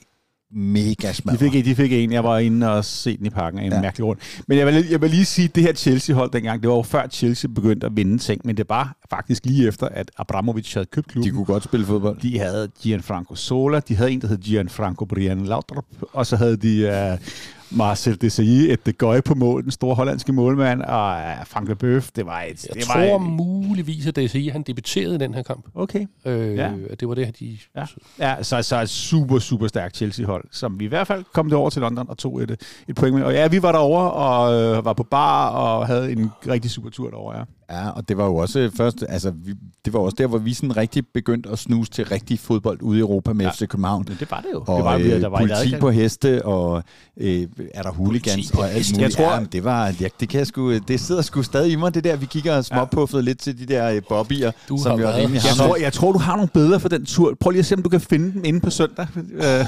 mega de, smadret. fik, de fik en, jeg var inde og se den i parken, en. Ja. mærkelig rundt. Men jeg vil, jeg vil lige sige, at det her Chelsea-hold dengang, det var jo før Chelsea begyndte at vinde ting, men det var faktisk lige efter, at Abramovic havde købt klubben. De kunne godt spille fodbold. De havde Gianfranco Sola, de havde en, der hed Gianfranco Brian Laudrup, og så havde de uh, Marcel Desailly, et de Goy på mål, den store hollandske målmand, og uh, Frank Leboeuf, det var et... Jeg det tror var muligvis, at DSI han debuterede i den her kamp. Okay. Øh, Ja. Det var det, de... Ja, ja så, så et super, super stærkt Chelsea-hold, som vi i hvert fald kom det over til London og tog et, et point med. Og ja, vi var derovre og øh, var på bar og havde en rigtig super tur derovre, ja. Ja, og det var jo også først, altså, vi, det var også der, hvor vi sådan rigtig begyndte at snuse til rigtig fodbold ude i Europa med Ja. FC København. Men det var det jo. Og det var, øh, der var politi et på heste, og øh, er der hooligans og alt muligt. Jeg tror- ja, det var, ja, det, kan jeg sgu, det sidder sgu stadig i mig, det der, vi kigger og småpuffede ja. lidt til de der øh, bobbyer, Du som jo rimelig Jeg tror, jeg tror, du har nogle bedre for den tur. Prøv lige at se, om du kan finde dem inde på søndag. Øh,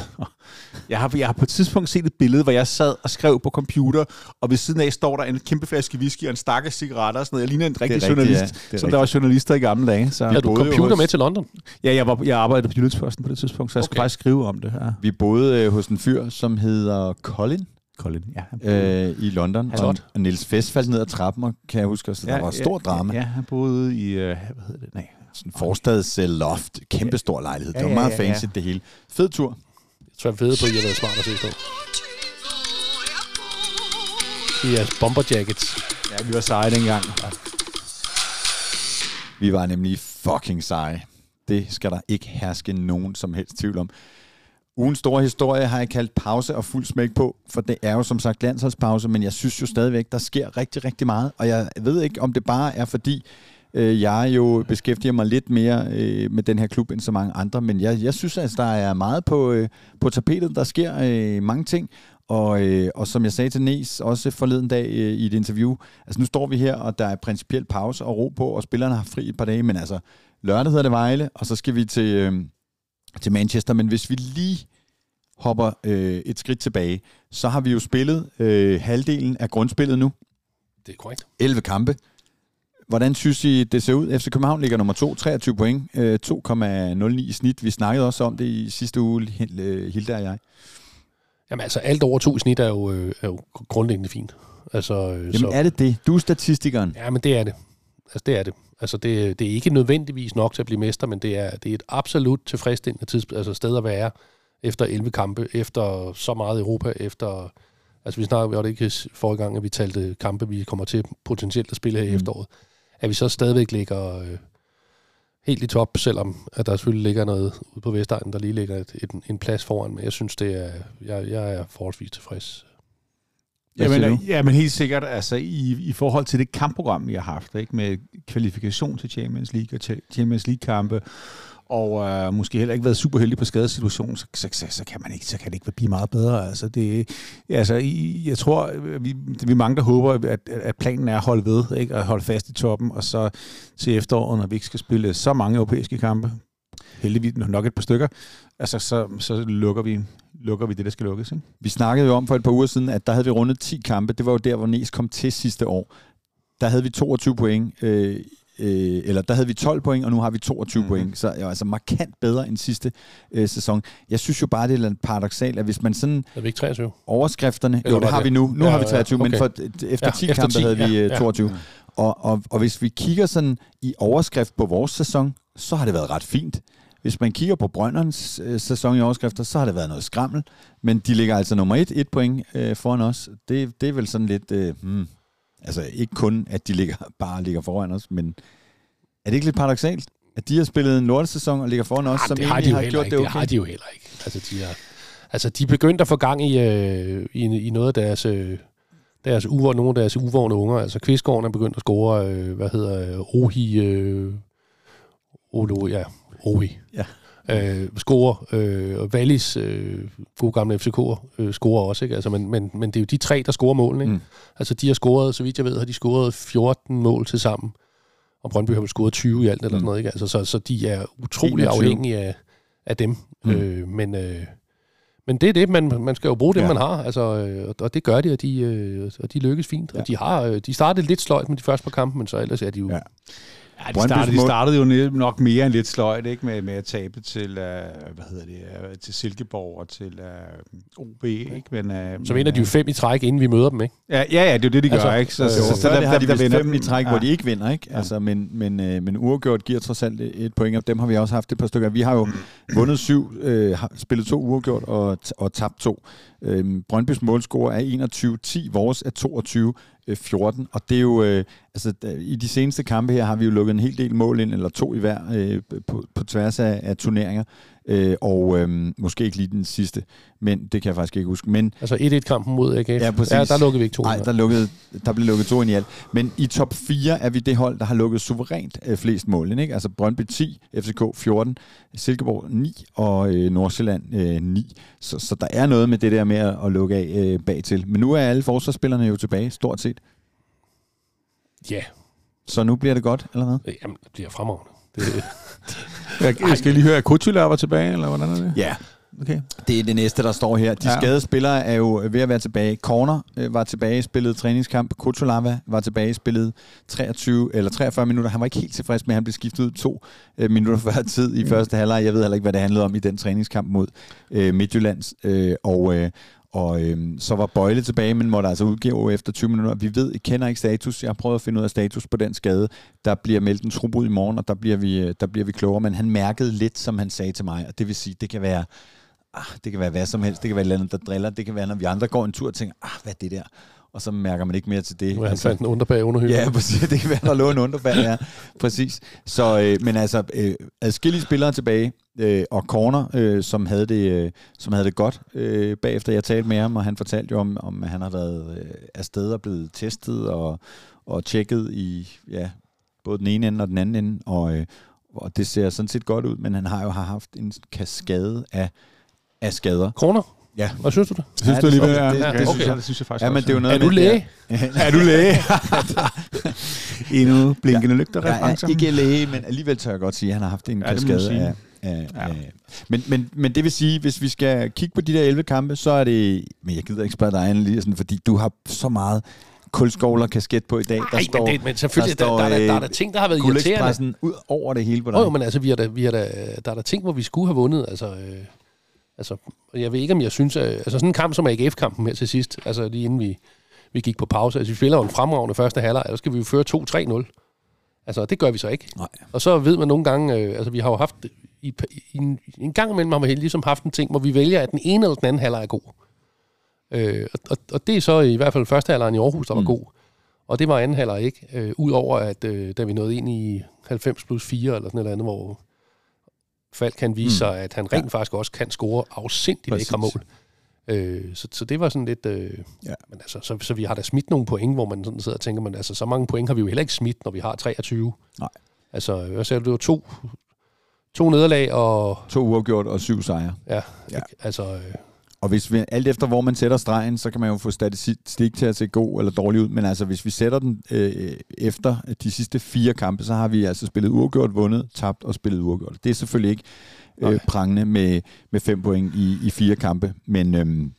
Jeg har, jeg har på et tidspunkt set et billede, hvor jeg sad og skrev på computer, og ved siden af står der en kæmpe flaske whisky og en stakke cigaretter og sådan noget. Jeg ligner en rigtig rigtigt, journalist, ja. ja. Det er som rigtigt. der var journalister i gamle dage. Så. Havde du computer hos- med til London? Ja, jeg, var, jeg arbejdede på Jyllandsposten på det tidspunkt, så jeg okay. skulle faktisk skrive om det her. Vi boede øh, hos en fyr, som hedder Colin Colin, ja. Han øh, i London, og, Flot. og Niels Fest faldt ned ad trappen, og kan jeg huske, så der var stor drama. Ja, ja, han boede i, øh, hvad hedder det, nej. Sådan en forstads loft, kæmpe stor lejlighed. Ja, Det var ja, meget ja, ja. fancy, det hele. Fed tur. Jeg tror, jeg ved på, at I har været smart at se på. I jeres bomber jackets. Ja, vi var seje dengang. Vi var nemlig fucking seje. Det skal der ikke herske nogen som helst tvivl om. Ugens store historie har jeg kaldt pause og fuld smæk på, for det er jo som sagt landsholdspause, men jeg synes jo stadigvæk, der sker rigtig, rigtig meget. Og jeg ved ikke, om det bare er fordi, Øh, jeg jo beskæftiger mig lidt mere øh, med den her klub end så mange andre, men jeg, jeg synes, at der er meget på, øh, på tapetet. Der sker øh, mange ting, og, øh, og som jeg sagde til Nes også forleden dag øh, i et interview, altså nu står vi her, og der er principielt pause og ro på, og spillerne har fri et par dage, men altså lørdag hedder det Vejle, og så skal vi til, øh, til Manchester. Men hvis vi lige hopper øh, et skridt tilbage, så har vi jo spillet øh, halvdelen af grundspillet nu. Det er korrekt. 11 kampe. Hvordan synes I, det ser ud? FC København ligger nummer 2, 23 point, øh, 2,09 i snit. Vi snakkede også om det i sidste uge, Hilda og jeg. Jamen altså, alt over to snit er jo, øh, er jo grundlæggende fint. Altså, øh, Jamen så, er det det? Du er statistikeren. Ja, men det er det. Altså, det er det. Altså, det, det er ikke nødvendigvis nok til at blive mester, men det er, det er et absolut tilfredsstillende tids, altså sted at være efter 11 kampe, efter så meget Europa, efter... Altså, vi snakker jo ikke forrige gang, at vi talte kampe, vi kommer til potentielt at spille her i mm. efteråret. At vi så stadigvæk ligger øh, helt i top, selvom at der selvfølgelig ligger noget ude på Vestegnen, der lige ligger et, et, en plads foran. Men jeg synes, det er, jeg, jeg er forholdsvis tilfreds. Ja, men, ja, men helt sikkert, altså i, i forhold til det kampprogram, vi har haft, ikke, med kvalifikation til Champions League og Champions League-kampe, og øh, måske heller ikke været super heldig på skadesituationen, så, så, så, så, kan man ikke, så kan det ikke blive meget bedre. Altså, det, altså, jeg tror, øh, vi, vi mange, der håber, at, at planen er at holde ved, ikke? at holde fast i toppen, og så til efteråret, når vi ikke skal spille så mange europæiske kampe, heldigvis nok et par stykker, altså, så, så lukker, vi, lukker vi det, der skal lukkes. Ikke? Vi snakkede jo om for et par uger siden, at der havde vi rundet 10 kampe. Det var jo der, hvor Næs kom til sidste år. Der havde vi 22 point øh, øh, eller der havde vi 12 point, og nu har vi 22 mm. point, så ja, altså markant bedre end sidste øh, sæson. Jeg synes jo bare, det er lidt paradoxalt, at hvis man sådan... Er vi ikke 23? Overskrifterne... Eller jo, det har det? vi nu. Nu ja, har vi 23, okay. men for, efter ja, 10 efter kampe 10, havde vi øh, 22. Ja, ja. Og, og, og hvis vi kigger sådan i overskrift på vores sæson, så har det været ret fint. Hvis man kigger på Brønderens øh, sæson i overskrifter, så har det været noget skrammel. Men de ligger altså nummer et, et point øh, foran os. Det, det er vel sådan lidt... Øh, hmm, Altså ikke kun, at de ligger, (laughs) bare ligger foran os, men er det ikke lidt paradoxalt, at de har spillet en lortesæson og ligger foran os, ah, som det har de jo har gjort ikke. det okay? Det har de jo heller ikke. Altså, de har, altså, de er begyndt at få gang i, øh, i, i noget af deres... Øh, deres uver, nogle af deres uvågne unger. Altså Kvistgården er begyndt at score, øh, hvad hedder øh, Ohi, øh, Olo, ja, Ohi. Ja øh, scorer. Øh, og Wallis, øh, gode gamle FCK'er, øh, scorer også. Ikke? Altså, men, men, men det er jo de tre, der scorer målene. Ikke? Mm. Altså, de har scoret, så vidt jeg ved, har de scoret 14 mål til sammen. Og Brøndby har scoret 20 i alt eller mm. sådan noget. Ikke? Altså, så, så de er utrolig 21. afhængige af, af dem. Mm. Øh, men... Øh, men det er det, man, man skal jo bruge det, ja. man har, altså, øh, og det gør de, og de, øh, og de lykkes fint. Ja. Og de, har, øh, de startede lidt sløjt med de første par kampe, men så ellers er de jo... Ja. Ja, de, startede, de startede jo nok mere end lidt sløjt, ikke? Med, med at tabe til, uh, hvad hedder det, uh, til Silkeborg og til uh, OB, ikke? Men, uh, så vinder de jo fem i træk, inden vi møder dem, ikke? Ja, ja, ja det er jo det, de altså, gør, ikke? Så, så, så, så, så der, der har de vist fem i træk, ja. hvor de ikke vinder, ikke? Altså, men, men, uh, men uafgjort giver trods alt et point, og dem har vi også haft et par stykker. Vi har jo vundet syv, uh, spillet to uafgjort og, og tabt to. Uh, Brøndbys målscore er 21-10, vores er 22 Øh, 14, og det er jo, øh, altså i de seneste kampe her har vi jo lukket en hel del mål ind, eller to i hver, øh, på, på tværs af, af turneringer, øh, og øh, måske ikke lige den sidste, men det kan jeg faktisk ikke huske. Men, altså 1-1-kampen mod AGF, ja, præcis. ja, der lukkede vi ikke to. Nej, der, lukkede, der blev lukket to ind i alt. Men i top 4 er vi det hold, der har lukket suverænt øh, flest mål. Ikke? Altså Brøndby 10, FCK 14, Silkeborg 9 og øh, Nordsjælland øh, 9. Så, så der er noget med det der med at, at lukke af øh, bagtil. Men nu er alle forsvarsspillerne jo tilbage, stort set. Ja. Yeah. Så nu bliver det godt, eller hvad? Jamen, det bliver fremragende. Det, (laughs) jeg, jeg skal lige høre, at Kutula var tilbage, eller hvordan er det? Ja, Okay. Det er det næste, der står her. De ja. skadede spillere er jo ved at være tilbage. Corner øh, var tilbage, spillede træningskamp. Kutulava var tilbage, spillede 23 eller 43 minutter. Han var ikke helt tilfreds med, at han blev skiftet ud to øh, minutter før tid i første halvleg. Jeg ved heller ikke, hvad det handlede om i den træningskamp mod øh, Midtjyllands. Øh, og, øh, og øhm, så var Bøjle tilbage, men måtte altså udgive efter 20 minutter. Vi ved, I kender ikke status. Jeg har prøvet at finde ud af status på den skade. Der bliver meldt en trubud i morgen, og der bliver, vi, øh, der bliver vi klogere. Men han mærkede lidt, som han sagde til mig. Og det vil sige, det kan være, ah, det kan være hvad som helst. Det kan være et eller andet, der driller. Det kan være, når vi andre går en tur og tænker, ah, hvad er det der? Og så mærker man ikke mere til det. Ja, han altså, fandt en underbag under hylden. Ja, præcis. Det kan være, der lå en underbag, ja. Præcis. Så, øh, men altså, øh, adskillige spillere tilbage, øh, og Corner, øh, som, havde det, øh, som havde det godt øh, bagefter jeg talte med ham, og han fortalte jo om, om at han har været øh, afsted og blevet testet og, og tjekket i, ja, både den ene ende og den anden ende, og, øh, og det ser sådan set godt ud, men han har jo har haft en kaskade af, af skader. Kroner? Ja. Hvad synes du det? Synes Ja, du det alligevel, ja, jeg. det, Det- det, det synes jeg, det synes jeg faktisk Ja, men også. det er jo noget Er du læge? Er du læge? (laughs) Endnu blinkende lygter Jeg er ikke læge, men alligevel tør jeg godt sige, at han har haft en Ja, kaskade af, af, Ja. af men, men, men det vil sige, hvis vi skal kigge på de der 11 kampe, så er det... Men jeg gider ikke spørge dig, Anne, sådan, fordi du har så meget kulskovler kasket på i dag. Nej, men, det, men selvfølgelig, der, der der, der, står, der, der er øh, der ting, der har været irriterende. Ud over det hele på dig. Jo, men altså, vi har da, vi har da, der er der ting, hvor vi skulle have vundet. Altså, øh, altså, jeg ved ikke, om jeg synes... At, altså, sådan en kamp som AGF-kampen her til sidst, altså lige inden vi, vi gik på pause. Altså, vi spiller jo en fremragende første halvleg, og så skal vi jo føre 2-3-0. Altså, det gør vi så ikke. Nej. Og så ved man nogle gange... Øh, altså, vi har jo haft... I, i en, en gang imellem har vi ligesom haft en ting, hvor vi vælger, at den ene eller den anden halvleg er god. Øh, og, og, og det er så i hvert fald første halvleg i Aarhus, der var Mm. god. Og det var anden halvleg ikke. Øh, Udover at øh, da vi nåede ind i 90 plus 4 eller sådan noget andet, hvor Falk kan vise Mm. sig, at han rent ja. faktisk også kan score afsindigt Præcis. lækre mål. Øh, så, så det var sådan lidt... Øh, Ja. men altså, så, så vi har da smidt nogle point, hvor man sådan sidder og tænker, men altså, så mange point har vi jo heller ikke smidt, når vi har 23. Nej. Altså, hvad sagde du, det var to, to nederlag og... To uafgjort og syv sejre. Ja, Ja. ja. altså... Øh, Og hvis vi, alt efter hvor man sætter stregen, så kan man jo få statistik til at se god eller dårlig ud. Men altså, hvis vi sætter den øh, efter de sidste fire kampe, så har vi altså spillet uafgjort, vundet, tabt og spillet uafgjort. Det er selvfølgelig ikke øh, Nej. prangende med, med fem point i, i fire kampe. Men, øhm,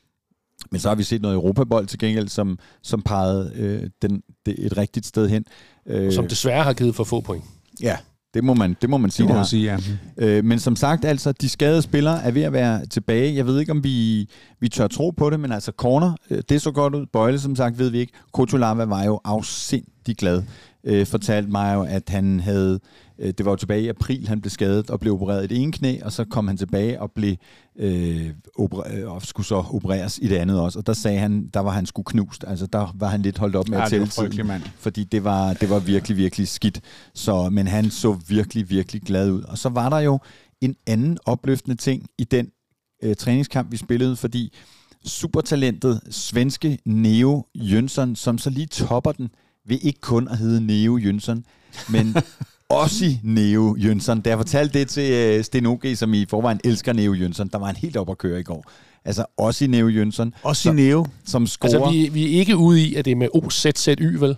men så har vi set noget Europabold til gengæld, som, som pegede øh, den, det, et rigtigt sted hen. Øh, som desværre har givet for få point. Ja, det må man, det må man sige. Det må man sige, ja. Øh, men som sagt, altså, de skadede spillere er ved at være tilbage. Jeg ved ikke, om vi, vi tør tro på det, men altså Corner, øh, det så godt ud. Bøjle, som sagt, ved vi ikke. Kotolava var jo afsindig glad. Øh, fortalte mig jo, at han havde, øh, det var jo tilbage i april, han blev skadet og blev opereret i det ene knæ, og så kom han tilbage og blev øh, oper- øh, og skulle så opereres i det andet også. Og der sagde han, der var han sgu knust. Altså, der var han lidt holdt op med Ja, at var tælle tiden mand. fordi det var, det var virkelig, virkelig skidt. Så, men han så virkelig, virkelig glad ud. Og så var der jo en anden opløftende ting i den øh, træningskamp, vi spillede, fordi supertalentet svenske Neo Jønsson, som så lige topper den, ved ikke kun at hedde Neo Jønsson, men (laughs) også Neo Jønsson. Da jeg fortalte det til øh, Sten OG, som i forvejen elsker Neo Jønsson, der var han helt op at køre i går. Altså også Neo Jønsson, Også i Neo. som scorer Altså, vi, vi er ikke ude i, at det er med OZZY, vel?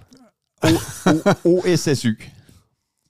OSSY.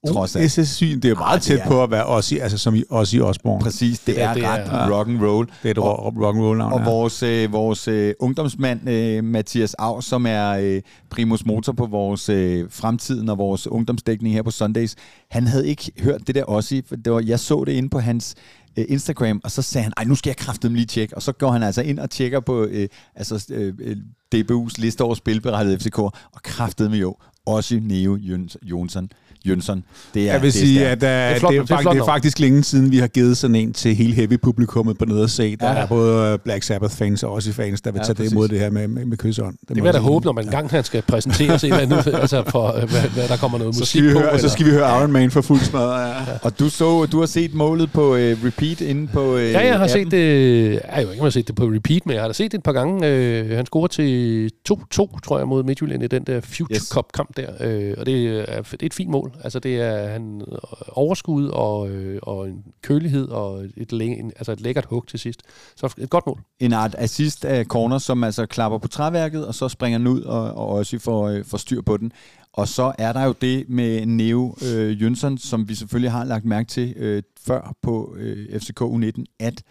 Trods alt. SSY, det er Ah, meget det tæt er- på at være Ossi, altså som i Ossi Osborn. Præcis, det, Ja, er det er- ret rock and roll. Det er et Og- rock, and roll navn. Og ja. vores, øh, vores øh, ungdomsmand, øh, Mathias Av, som er øh, primus motor på vores øh, fremtiden og vores ungdomsdækning her på Sundays, han havde ikke hørt det der også. For det var, jeg så det inde på hans øh, Instagram, og så sagde han, ej, nu skal jeg kraftedeme lige tjekke. Og så går han altså ind og tjekker på øh, altså, øh, øh, DBU's liste over spilberettede FCK, og kraftedeme jo også Neo Jøns- Jonsson. Jønsson. Det er, Jeg vil det er sige, at uh, det, er flot- det, er det er faktisk, flot det er nok. faktisk længe siden, vi har givet sådan en til hele heavy-publikummet på nede at se. Der Ja. ja. er både Black Sabbath-fans og også fans, der vil Ja, ja, tage det præcis. imod det her med, med, med kysseren. Det vil jeg da håbe, når man engang han skal præsentere sig, hvad, nu, altså for, øh, hvad, hvad, der kommer noget så musik vi på. høre, så eller- skal vi høre Iron Man for fuld smadret. Ja. (laughs) Og du så, du har set målet på øh, repeat inde på øh, Ja, jeg har appen. set det... Jeg har jo ikke set det på repeat, men jeg har da set det et par gange. Øh, han scorer til 2-2, tror jeg, mod Midtjylland i den der Future Yes. yes. Der. Øh, og det er, det er et fint mål. Altså, det er han overskud og, øh, og en kølighed og et, læ- en, altså et lækkert hug til sidst. Så et godt mål. en art assist af corner, som altså klapper på træværket, og så springer den ud og, og også får, øh, får styr på den. Og så er der jo det med Neo øh, Jønsson, som vi selvfølgelig har lagt mærke til øh, før på øh, FCK U19, at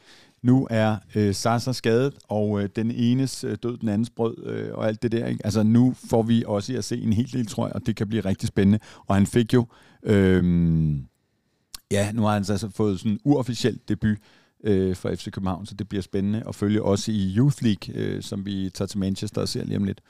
nu er øh, Sasa skadet, og øh, den enes øh, død, den andens brød, øh, og alt det der. Ikke? Altså nu får vi også at se en hel del, tror jeg, og det kan blive rigtig spændende. Og han fik jo, øh, ja, nu har han altså fået sådan en uofficiel debut øh, for FC København, så det bliver spændende at følge også i Youth League, øh, som vi tager til Manchester og ser lige om lidt,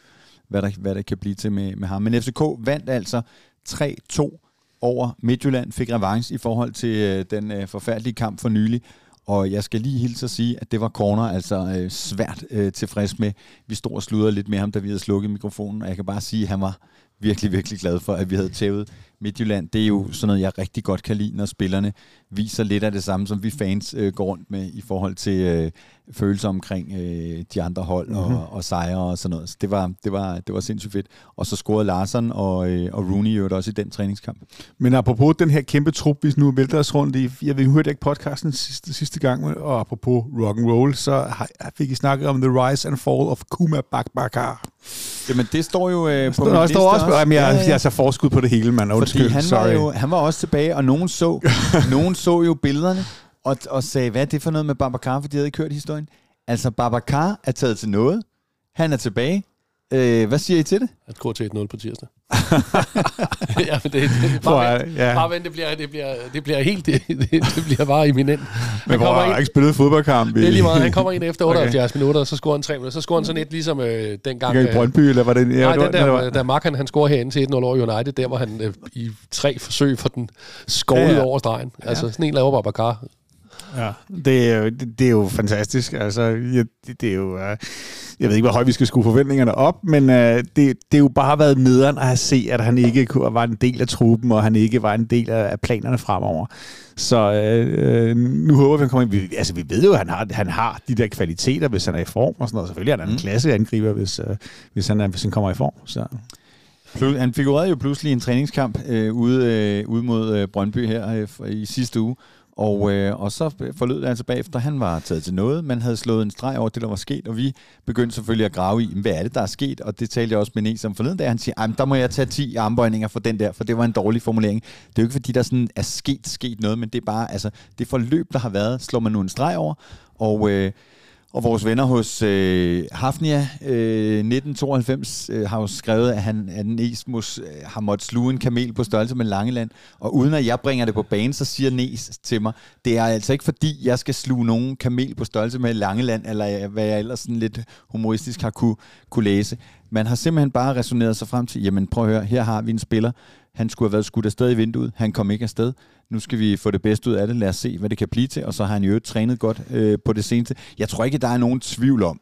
hvad der, hvad der kan blive til med, med ham. Men FCK vandt altså 3-2 over Midtjylland, fik revanche i forhold til øh, den øh, forfærdelige kamp for nylig, og jeg skal lige hilse at sige, at det var corner altså øh, svært øh, tilfreds med. Vi stod og sludrede lidt med ham, da vi havde slukket mikrofonen, og jeg kan bare sige, at han var virkelig, virkelig glad for, at vi havde tævet Midtjylland, det er jo sådan noget, jeg rigtig godt kan lide, når spillerne viser lidt af det samme, som vi fans øh, går rundt med i forhold til øh, følelser omkring øh, de andre hold mm-hmm. og, og sejre og sådan noget. Så det var, det var, det var sindssygt fedt. Og så scorede Larsen og, øh, og Rooney jo også i den træningskamp. Men apropos den her kæmpe trup, vi nu vælter os rundt i, jeg ved, hørte ikke podcasten sidste, sidste gang, og apropos rock and roll, så fik I snakket om The Rise and Fall of Kuma Bakbakar. Jamen, det står jo øh, på min liste står også. også. Jamen, jeg, ja, ja. jeg tager forskud på det hele, mand. Undskyld, Fordi han sorry. var, jo, han var også tilbage, og nogen så, (laughs) nogen så jo billederne, og, og sagde, hvad er det for noget med Babacar, for de havde ikke hørt historien. Altså, Babacar er taget til noget. Han er tilbage. Øh, hvad siger I til det? At gå til 1-0 på tirsdag. (laughs) ja, men det, det, (laughs) det bare, vent, ja. bare vent, det bliver, det bliver, det bliver helt, det, det, det bliver bare eminent. Men hvor har ikke spillet fodboldkamp? Det er lige meget. Han kommer ind efter 78 (laughs) okay. minutter, og så scorer han 3 minutter. Så scorer han sådan et, ligesom øh, dengang... i Brøndby, eller var det... Ja, nej, den der, var, der Markan, han scorer herinde til 1-0 over United, der var han øh, i tre forsøg for den skovlet ja, ja. over stregen. Altså sådan en laver Babacar. Ja, det er, jo, det, det er jo fantastisk. Altså, ja, det, det er jo... Uh, jeg ved ikke, hvor højt vi skal skrue forventningerne op, men uh, det, det er jo bare været nederen at se, at han ikke var en del af truppen, og han ikke var en del af, planerne fremover. Så uh, nu håber vi, han kommer ind. Vi, altså, vi ved jo, at han har, han har de der kvaliteter, hvis han er i form og sådan noget. Selvfølgelig er han en mm. klasse angriber, hvis, uh, hvis, han er, hvis han kommer i form. Så. Han figurerede jo pludselig en træningskamp øh, ude, øh, ude mod øh, Brøndby her øh, i sidste uge, og, øh, og så forlød det altså bagefter, han var taget til noget. Man havde slået en streg over det, der var sket, og vi begyndte selvfølgelig at grave i, hvad er det, der er sket? Og det talte jeg også med en som forleden dag. Han siger, der må jeg tage 10 armbøjninger for den der, for det var en dårlig formulering. Det er jo ikke, fordi der sådan er sket, sket noget, men det er bare, altså, det forløb, der har været, slår man nu en streg over. Og øh, og vores venner hos øh, Hafnia øh, 1992 øh, har jo skrevet, at, han, at Nesmus øh, har måttet sluge en kamel på størrelse med Langeland. Og uden at jeg bringer det på banen, så siger Nes til mig, det er altså ikke fordi, jeg skal sluge nogen kamel på størrelse med Langeland, eller hvad jeg ellers sådan lidt humoristisk har kunne, kunne læse. Man har simpelthen bare resoneret sig frem til, jamen prøv at høre, her har vi en spiller, han skulle have været skudt afsted i vinduet. Han kom ikke afsted. Nu skal vi få det bedste ud af det. Lad os se, hvad det kan blive til. Og så har han jo trænet godt øh, på det seneste. Jeg tror ikke, der er nogen tvivl om,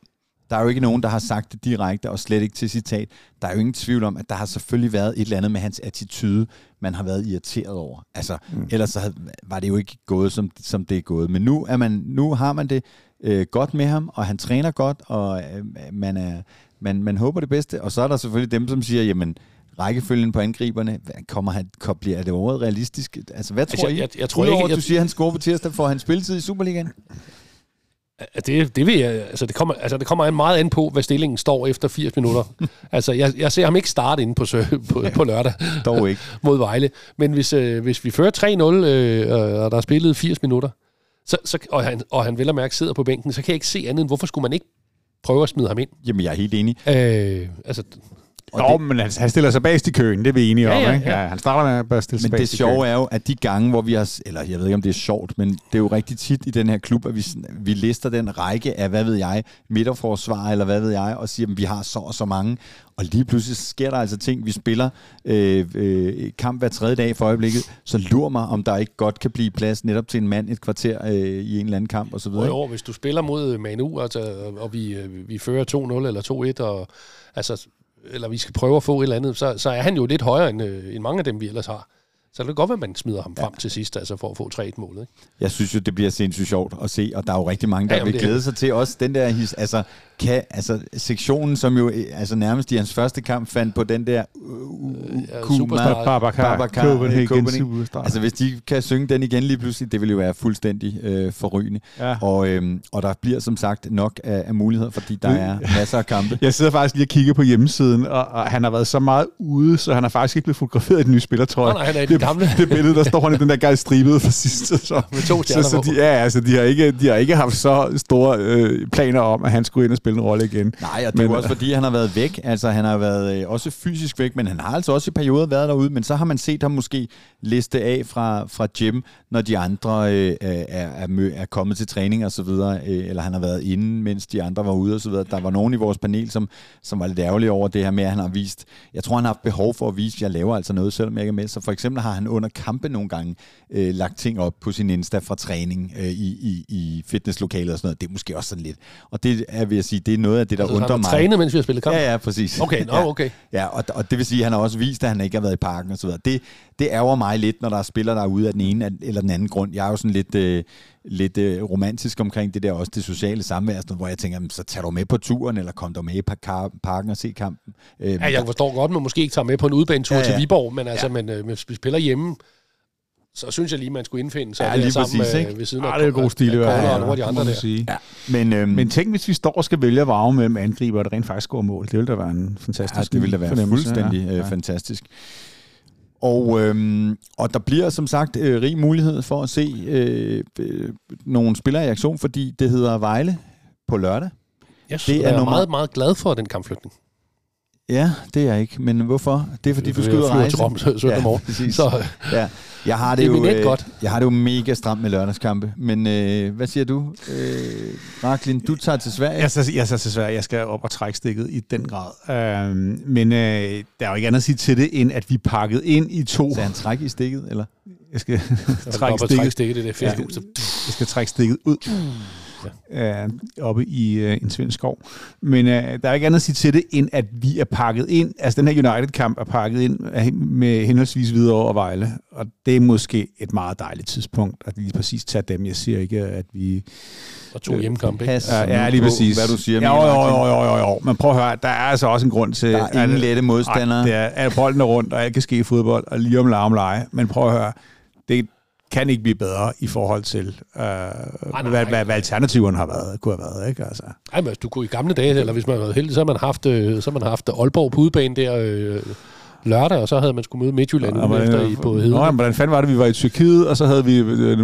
der er jo ikke nogen, der har sagt det direkte, og slet ikke til citat. Der er jo ingen tvivl om, at der har selvfølgelig været et eller andet med hans attitude, man har været irriteret over. Altså, mm. ellers så havde, var det jo ikke gået, som, som det er gået. Men nu, er man, nu har man det øh, godt med ham, og han træner godt, og øh, man, er, man, man håber det bedste. Og så er der selvfølgelig dem, som siger, jamen, rækkefølgen på angriberne, kommer han, bliver det overhovedet realistisk? Altså, hvad tror altså, jeg, I? Jeg, jeg tror Udover, ikke, jeg... du siger, at han scorer på tirsdag, får han spilletid i Superligaen? Det, det, vil jeg, altså det, kommer, altså det kommer meget an på, hvad stillingen står efter 80 minutter. (laughs) altså, jeg, jeg ser ham ikke starte inde på, på, på lørdag. Dog ikke. (laughs) mod Vejle. Men hvis, øh, hvis vi fører 3-0, øh, og der er spillet 80 minutter, så, så, og, han, og han vel og mærke sidder på bænken, så kan jeg ikke se andet end, hvorfor skulle man ikke prøve at smide ham ind? Jamen, jeg er helt enig. Øh, altså, og Nå, det, men han, han stiller sig bagst i køen, det er vi enige ja, om. Ja, ikke? Ja. Ja, han starter med at stille sig Men det sjove er jo, at de gange, hvor vi har... Eller jeg ved ikke, om det er sjovt, men det er jo rigtig tit i den her klub, at vi, vi lister den række af, hvad ved jeg, midterforsvar, eller hvad ved jeg, og siger, at vi har så og så mange. Og lige pludselig sker der altså ting. Vi spiller øh, øh, kamp hver tredje dag for øjeblikket, så lurer mig, om der ikke godt kan blive plads netop til en mand et kvarter øh, i en eller anden kamp osv. Jo, hvis du spiller mod Manu, altså, og vi, øh, vi fører 2-0 eller 2-1, og altså, eller vi skal prøve at få et eller andet, så, så er han jo lidt højere end, øh, end mange af dem, vi ellers har. Så det kan godt være, at man smider ham frem ja. til sidst, altså for at få 3-1-målet. Ikke? Jeg synes jo, det bliver sindssygt sjovt at se, og der er jo rigtig mange, der ja, vil glæde sig til også den der his, altså, kan, altså sektionen, som jo altså nærmest i hans første kamp fandt på den der uh, ja, Superstar Babacar, Copenhagen, Copenhagen. Altså hvis de kan synge den igen lige pludselig, det vil jo være fuldstændig øh, forrygende. Ja. Og, øhm, og der bliver som sagt nok af, af muligheder, fordi der er masser af kampe. (laughs) Jeg sidder faktisk lige og kigger på hjemmesiden, og, og han har været så meget ude, så han har faktisk ikke blevet fotograferet i den nye spillertrøje. Nej, nej, han er det, gamle. det billede, der står han i den der gej stribede for sidst. Så, (laughs) Med to så, så de, ja, altså, de, har ikke, de har ikke haft så store øh, planer om, at han skulle ind og spille en rolle igen. Nej, og det er jo også fordi, han har været væk. Altså, han har været øh, også fysisk væk, men han har altså også i perioder været derude. Men så har man set ham måske liste af fra, fra gym, når de andre øh, er, er, er kommet til træning og så videre, øh, eller han har været inde, mens de andre var ude og så videre. Der var nogen i vores panel, som, som var lidt ærgerlige over det her med, at han har vist, jeg tror, han har haft behov for at vise, at jeg laver altså noget, selvom jeg ikke er med. Så for eksempel har han under kampe nogle gange øh, lagt ting op på sin Insta fra træning øh, i, i, i fitnesslokalet og sådan noget. Det er måske også sådan lidt. Og det er, vil jeg sige, sige, det er noget af det, der Altså, han undrer har mig. trænet, mens vi har spillet kamp? Ja, ja, præcis. Okay, ja. okay. Ja, og, og det vil sige, at han har også vist, at han ikke har været i parken og så videre. Det, det ærger mig lidt, når der er spillere, der er ude af den ene eller den anden grund. Jeg er jo sådan lidt, øh, lidt øh, romantisk omkring det der, også det sociale samvær, sådan hvor jeg tænker, "Jamen, så tag du med på turen, eller kom du med i par- parken og se kampen. Øh, Ja, jeg forstår godt, man måske ikke tager med på en udbanetur Ja, ja, ja. ja. til Viborg, men altså, ja. men, øh, hvis vi spiller hjemme, så synes jeg lige, man skulle indfinde sig Ja, lige sammen præcis, med, ikke? ved siden Ah, det er god stil, i hvert Corner fald. og nogle af de andre der. sige. ja, men, øhm, Men tænk, hvis vi står og skal vælge at varme mellem angriber, der rent faktisk scorer mål. Det ville da være en fantastisk Ja, det ville da være fuldstændig ja. øh, Ja. fantastisk. Og, øhm, og der bliver som sagt øh, rig mulighed for at se øh, øh, nogle spillere i aktion, fordi det hedder Vejle på lørdag. Jeg, Det det er er nummer- meget, meget glad for den kampflytning. Ja, det er jeg ikke. Men hvorfor? Det er fordi, du skal ud og rejse. til Rom sø- søndag morgen. præcis. Så Ja. Jeg har det, Det er jo, øh, godt. jeg har det jo mega stramt med lørdagskampe. Men øh, hvad siger du, øh, Raklin? Du tager til Sverige. Jeg så, jeg så til Sverige. Jeg skal op og trække stikket i den grad. Øhm, men øh, der er jo ikke andet at sige til det, end at vi pakket ind i to... Så han træk i stikket, eller? Jeg skal trække trække stikket. stikket, stikket det der fisk. Ja. Ja. Så, jeg skal trække stikket ud øh, oppe i øh, en svensk skov. Men øh, der er ikke andet at sige til det, end at vi er pakket ind. Altså den her United-kamp er pakket ind med henholdsvis videre og Vejle. Og det er måske et meget dejligt tidspunkt at lige præcis tage dem. Jeg siger ikke, at vi... og to hjemmekampe. ikke? Ja, ja lige præcis. Hvad du siger, jo, Mikkel jo, jo, jo, jo, jo. Men prøv at høre, der er altså også en grund til... Der er ingen lette modstandere. Nej, det er, at bolden er rundt, og alt kan ske i fodbold, og lige om larm leje. Men prøv at høre, det kan ikke blive bedre i forhold til, øh, nej, hvad, nej. hvad, hvad alternativerne har været, kunne have været. Ikke? Altså. Ej, men altså, du kunne i gamle dage, eller hvis man var heldig, så har man haft, øh, så har man haft Aalborg på udebane der øh, lørdag, og så havde man skulle møde Midtjylland Og ugen efter i, på Heden. Nå, jamen, hvordan fanden var det, vi var i Tyrkiet, og så havde vi øh,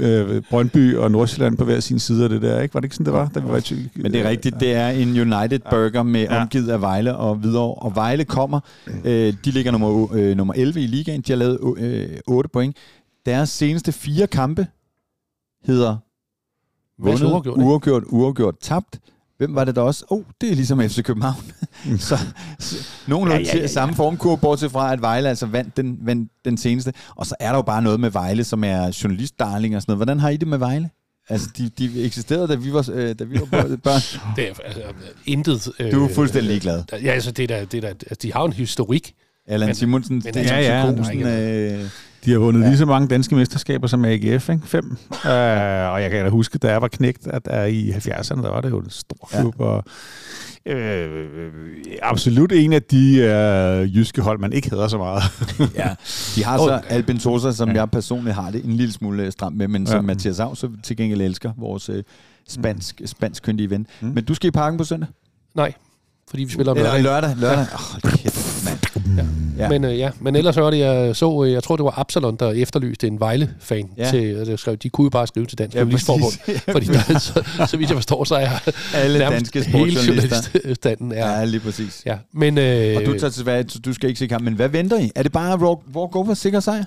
øh, øh, Brøndby og Nordsjælland på hver sin side af det der, ikke? Var det ikke sådan, det var, da vi var i Tyrkiet? Men det er rigtigt, det er en United Burger med Ja. omgivet af Vejle og videre. Og Vejle kommer, øh, de ligger nummer, øh, nummer 11 i ligaen, de har lavet øh, 8 point. Deres seneste fire kampe hedder vundet, uafgjort, uafgjort, uafgjort, tabt. Hvem var det der også? Oh, det er ligesom FC København. (laughs) så, så nogenlunde Ja, ja, ja, ja. samme formkurve, bortset fra, at Vejle altså vandt den, vandt den seneste. Og så er der jo bare noget med Vejle, som er journalistdarling og sådan noget. Hvordan har I det med Vejle? Altså, de, de eksisterede, da vi var, øh, da vi var børn. (laughs) Det er altså, intet... Øh, Du er fuldstændig ligeglad. Ja, altså, det er, da- det er, da- altså, de har en historik. Allan Men- Simonsen, men det altså, er ja, ja, psykosen, øh, De har vundet ja. lige så mange danske mesterskaber som AGF, ikke? Fem. uh, og jeg kan da huske, da jeg var knægt, at uh, i 70'erne, der var det jo en stor Ja. klub, og øh, absolut en af de øh, jyske hold, man ikke hader så meget. ja. De har så. Albin Sosa, som Ja. jeg personligt har det en lille smule øh, stramt med, men som Ja. Mathias Av så til gengæld elsker, vores øh, spansk, spansk kyndige ven. Mm. Men du skal i parken på søndag? Nej, fordi vi spiller om Eller lørdag. lørdag? Lørdag? Åh, oh. Ja. Ja. Men, øh, ja. Men ellers hørte jeg, så, øh, jeg tror det var Absalon, der efterlyste en Vejle-fan. Ja. Ja. Til, øh, der skrev, de kunne jo bare skrive til Dansk Ja, ja, Journalistforbund. præcis. (laughs) fordi der, så, så vidt jeg forstår, så er Alle danske hele journaliststanden er... Ja, lige præcis. Ja, men... Øh, Og du tager til Sverige, så du skal ikke se kampen. Men hvad venter I? Er det bare walk, over sikker sejr?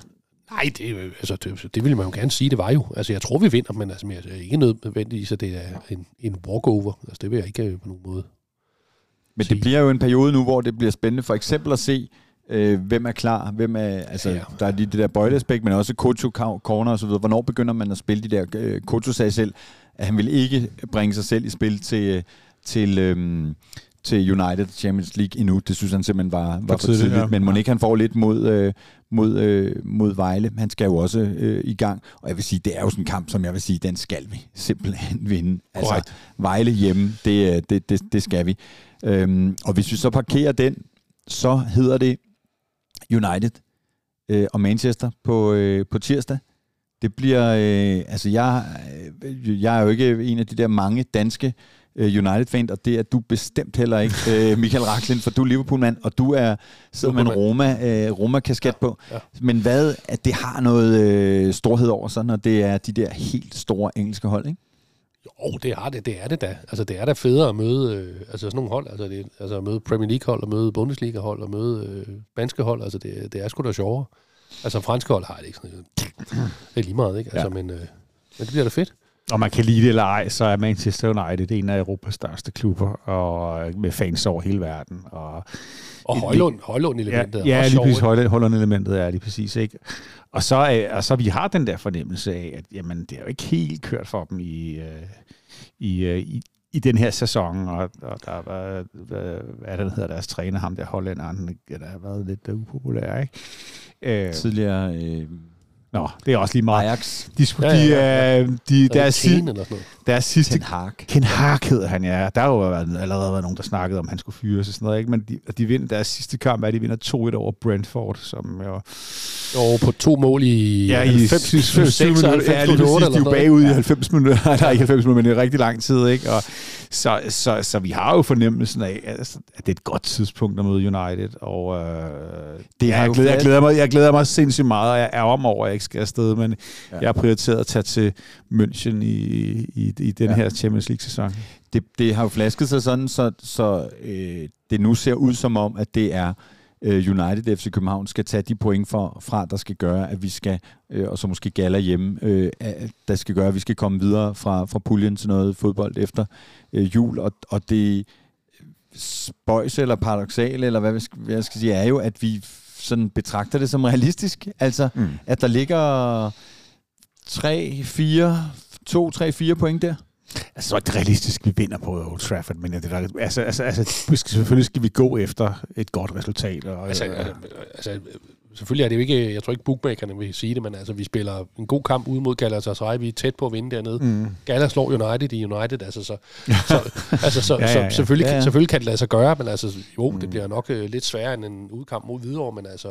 Nej, det, jo- altså, det, det ville man jo gerne sige, det var jo. Altså, jeg tror, vi vinder, men altså, jeg er ikke nødvendigvis, at det er en, en walkover. Altså, det vil jeg ikke øh, på nogen måde. Men det bliver jo en periode nu, hvor det bliver spændende for eksempel at se, øh, hvem er klar, hvem er, altså, ja, Ja. der er lige det der bøjleaspekt, men også Koto corner og så videre. Hvornår begynder man at spille de der, øh, Koto sagde selv, at han vil ikke bringe sig selv i spil til, til, øhm, til United Champions League endnu. Det synes han simpelthen var, var for tidligt, tidligt. ja. Men må ikke han får lidt mod, øh, mod, øh, mod Vejle. Han skal jo også øh, i gang. Og jeg vil sige, det er jo sådan en kamp, som jeg vil sige, den skal vi simpelthen vinde. Altså. Vejle hjemme, det, øh, det, det, det skal vi. Øhm, og hvis vi så parkerer den, så hedder det United øh, og Manchester på, øh, på tirsdag. Det bliver, øh, altså jeg, øh, jeg er jo ikke en af de der mange danske øh, United-fan, og det er du bestemt heller ikke, (laughs) øh, Michael Raklin, for du er Liverpool-mand, og du er sidder med en Roma, øh, Roma-kasket på. Ja. Men hvad, at det har noget øh, storhed over sig, når det er de der helt store engelske hold, ikke? Jo, det er det, det er det da. Altså, det er da federe at møde øh, altså, sådan nogle hold. Altså, det, altså at møde Premier League-hold, og møde Bundesliga-hold, og møde øh, spanske hold. Altså, det, det er sgu da sjovere. Altså, franske hold har det ikke sådan Det er lige meget, ikke? Altså, Ja. ja. men, øh, men det bliver da fedt. Og man kan lide det eller ej, så er Manchester United en af Europas største klubber, og med fans over hele verden. Og Og Højlund, Højlund Ja, elementet ja er lige præcis Holland-elementet er lige præcis, ikke? Og så, er, og så vi har den der fornemmelse af, at jamen, det er jo ikke helt kørt for dem i, øh, i, øh, i, i den her sæson, og, og der var, hvad, hvad der hedder deres træner, ham der hollænderen, der har været lidt upopulær, ikke? Øh, Tidligere... Øh, Nå, det er også lige meget. Ajax. De, de, ja, ja, ja. de, de, deres, si, eller sådan noget. deres sidste... Ken Haag. Ken Haag hedder han, ja. Der har jo allerede været nogen, der snakkede om, at han skulle fyres og sådan noget, ikke? Men de, de vinder deres sidste kamp, er de vinder 2-1 over Brentford, som jo... Jo, på to mål i ja, i 90, 6 minutter. Ja, lige præcis, de er jo bagud i 90 minutter. (laughs) Nej, der er ikke 90 minutter, men det er rigtig lang tid, ikke? Og så, så, så vi har jo fornemmelsen af, at det er et godt tidspunkt at møde United, og øh, det har jeg, glæder, jeg, glæder mig, jeg glæder mig sindssygt meget, og jeg er om over, at jeg ikke skal afsted, men ja. jeg har prioriteret at tage til München i, i, i den ja. her Champions League-sæson. Det, det har jo flasket sig sådan, så, så øh, det nu ser ud som om, at det er øh, United FC København skal tage de point for, fra, der skal gøre, at vi skal, øh, og så måske galler hjemme, øh, der skal gøre, at vi skal komme videre fra, fra puljen til noget fodbold efter øh, jul, og, og det spøjs eller paradoxale, eller hvad, hvad jeg skal sige, er jo, at vi sådan betragter det som realistisk. Altså, mm. at der ligger 3, 4, 2, 3, 4 point der. Altså, så er det realistisk, vi vinder på Old Trafford, men det der, altså, altså, altså, vi skal, selvfølgelig skal vi gå efter et godt resultat. Og, altså, altså, altså, selvfølgelig er det jo ikke, jeg tror ikke bookmakerne vil sige det, men altså, vi spiller en god kamp ude mod Galatasaray, vi er tæt på at vinde dernede. Mm. Gala slår United i United, altså så, så, altså, så, ja, (laughs) ja, ja. så selvfølgelig, ja, ja. selvfølgelig kan det lade sig gøre, men altså, jo, mm. det bliver nok uh, lidt sværere end en udkamp mod Hvidovre, men altså...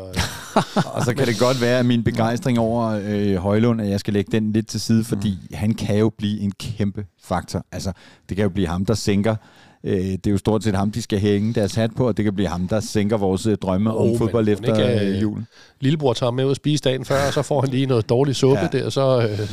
(laughs) og så kan det godt være, at min begejstring over øh, Højlund, at jeg skal lægge den lidt til side, fordi mm. han kan jo blive en kæmpe faktor. Altså, det kan jo blive ham, der sænker Øh, det er jo stort set ham, de skal hænge deres hat på, og det kan blive ham, der sænker vores øh, drømme oh, om fodbold efter ikke, øh, julen. Lillebror tager med ud og spise dagen før, og så får han lige noget dårlig suppe ja. der, og så... Øh,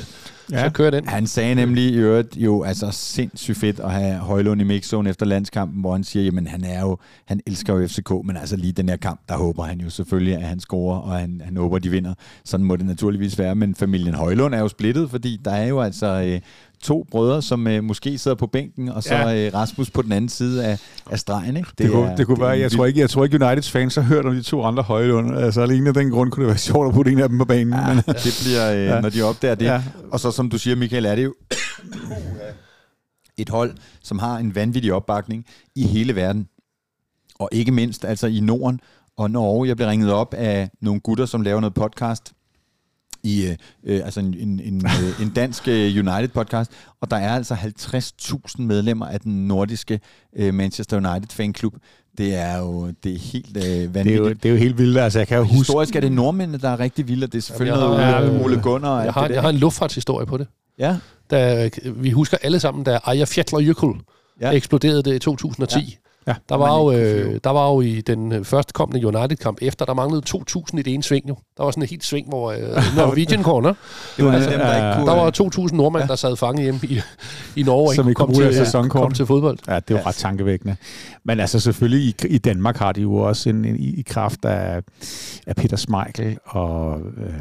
Ja. Så kører den. Han sagde nemlig i øvrigt jo altså sindssygt fedt at have Højlund i mixzone efter landskampen, hvor han siger, jamen han er jo, han elsker jo FCK, men altså lige den her kamp, der håber han jo selvfølgelig, at han scorer, og han, han håber, de vinder. Sådan må det naturligvis være, men familien Højlund er jo splittet, fordi der er jo altså øh, to brødre, som øh, måske sidder på bænken, og så ja. øh, Rasmus på den anden side af, af stregen. Ikke? Det, det, kunne, er, det kunne være, jeg tror, ikke, jeg tror ikke Uniteds fans har hørt om de to andre højlunde. Altså alene af den grund kunne det være sjovt at putte en af dem på banen. Ja, men, det bliver, øh, ja. når de opdager det. Ja. Og så som du siger, Michael, er det jo et hold, som har en vanvittig opbakning i hele verden. Og ikke mindst altså i Norden og Norge. Jeg blev ringet op af nogle gutter, som laver noget podcast i øh, øh, altså en, en, en, øh, en dansk øh, United-podcast, og der er altså 50.000 medlemmer af den nordiske øh, Manchester United fanklub. Det er jo det er helt øh, vanvittigt. Det er, jo, det er jo helt vildt. Altså, jeg kan jo huske... Historisk er det nordmændene, der er rigtig vilde, og det er selvfølgelig ja, noget ja, Ole Gunnar. Jeg har, jeg har en luftfartshistorie på det. Ja. Da, vi husker alle sammen, da Aya Fjallerjökull ja. eksploderede det i 2010. Ja. Ja, der, var jo, øh, der var jo i den øh, første kommende United-kamp efter, der manglede 2.000 i det ene sving jo. Der var sådan et helt sving, hvor øh, (laughs) Norwegian Corner. det var altså, dem, der, ikke kunne, der var 2.000 nordmænd, ja. der sad fanget hjemme i, i Norge. Som ikke kom, til, ja, kom til fodbold. Ja, det var ja. ret tankevækkende. Men altså selvfølgelig i, i Danmark har de jo også en, en i, i kraft af, af Peter Smeichel og, øh,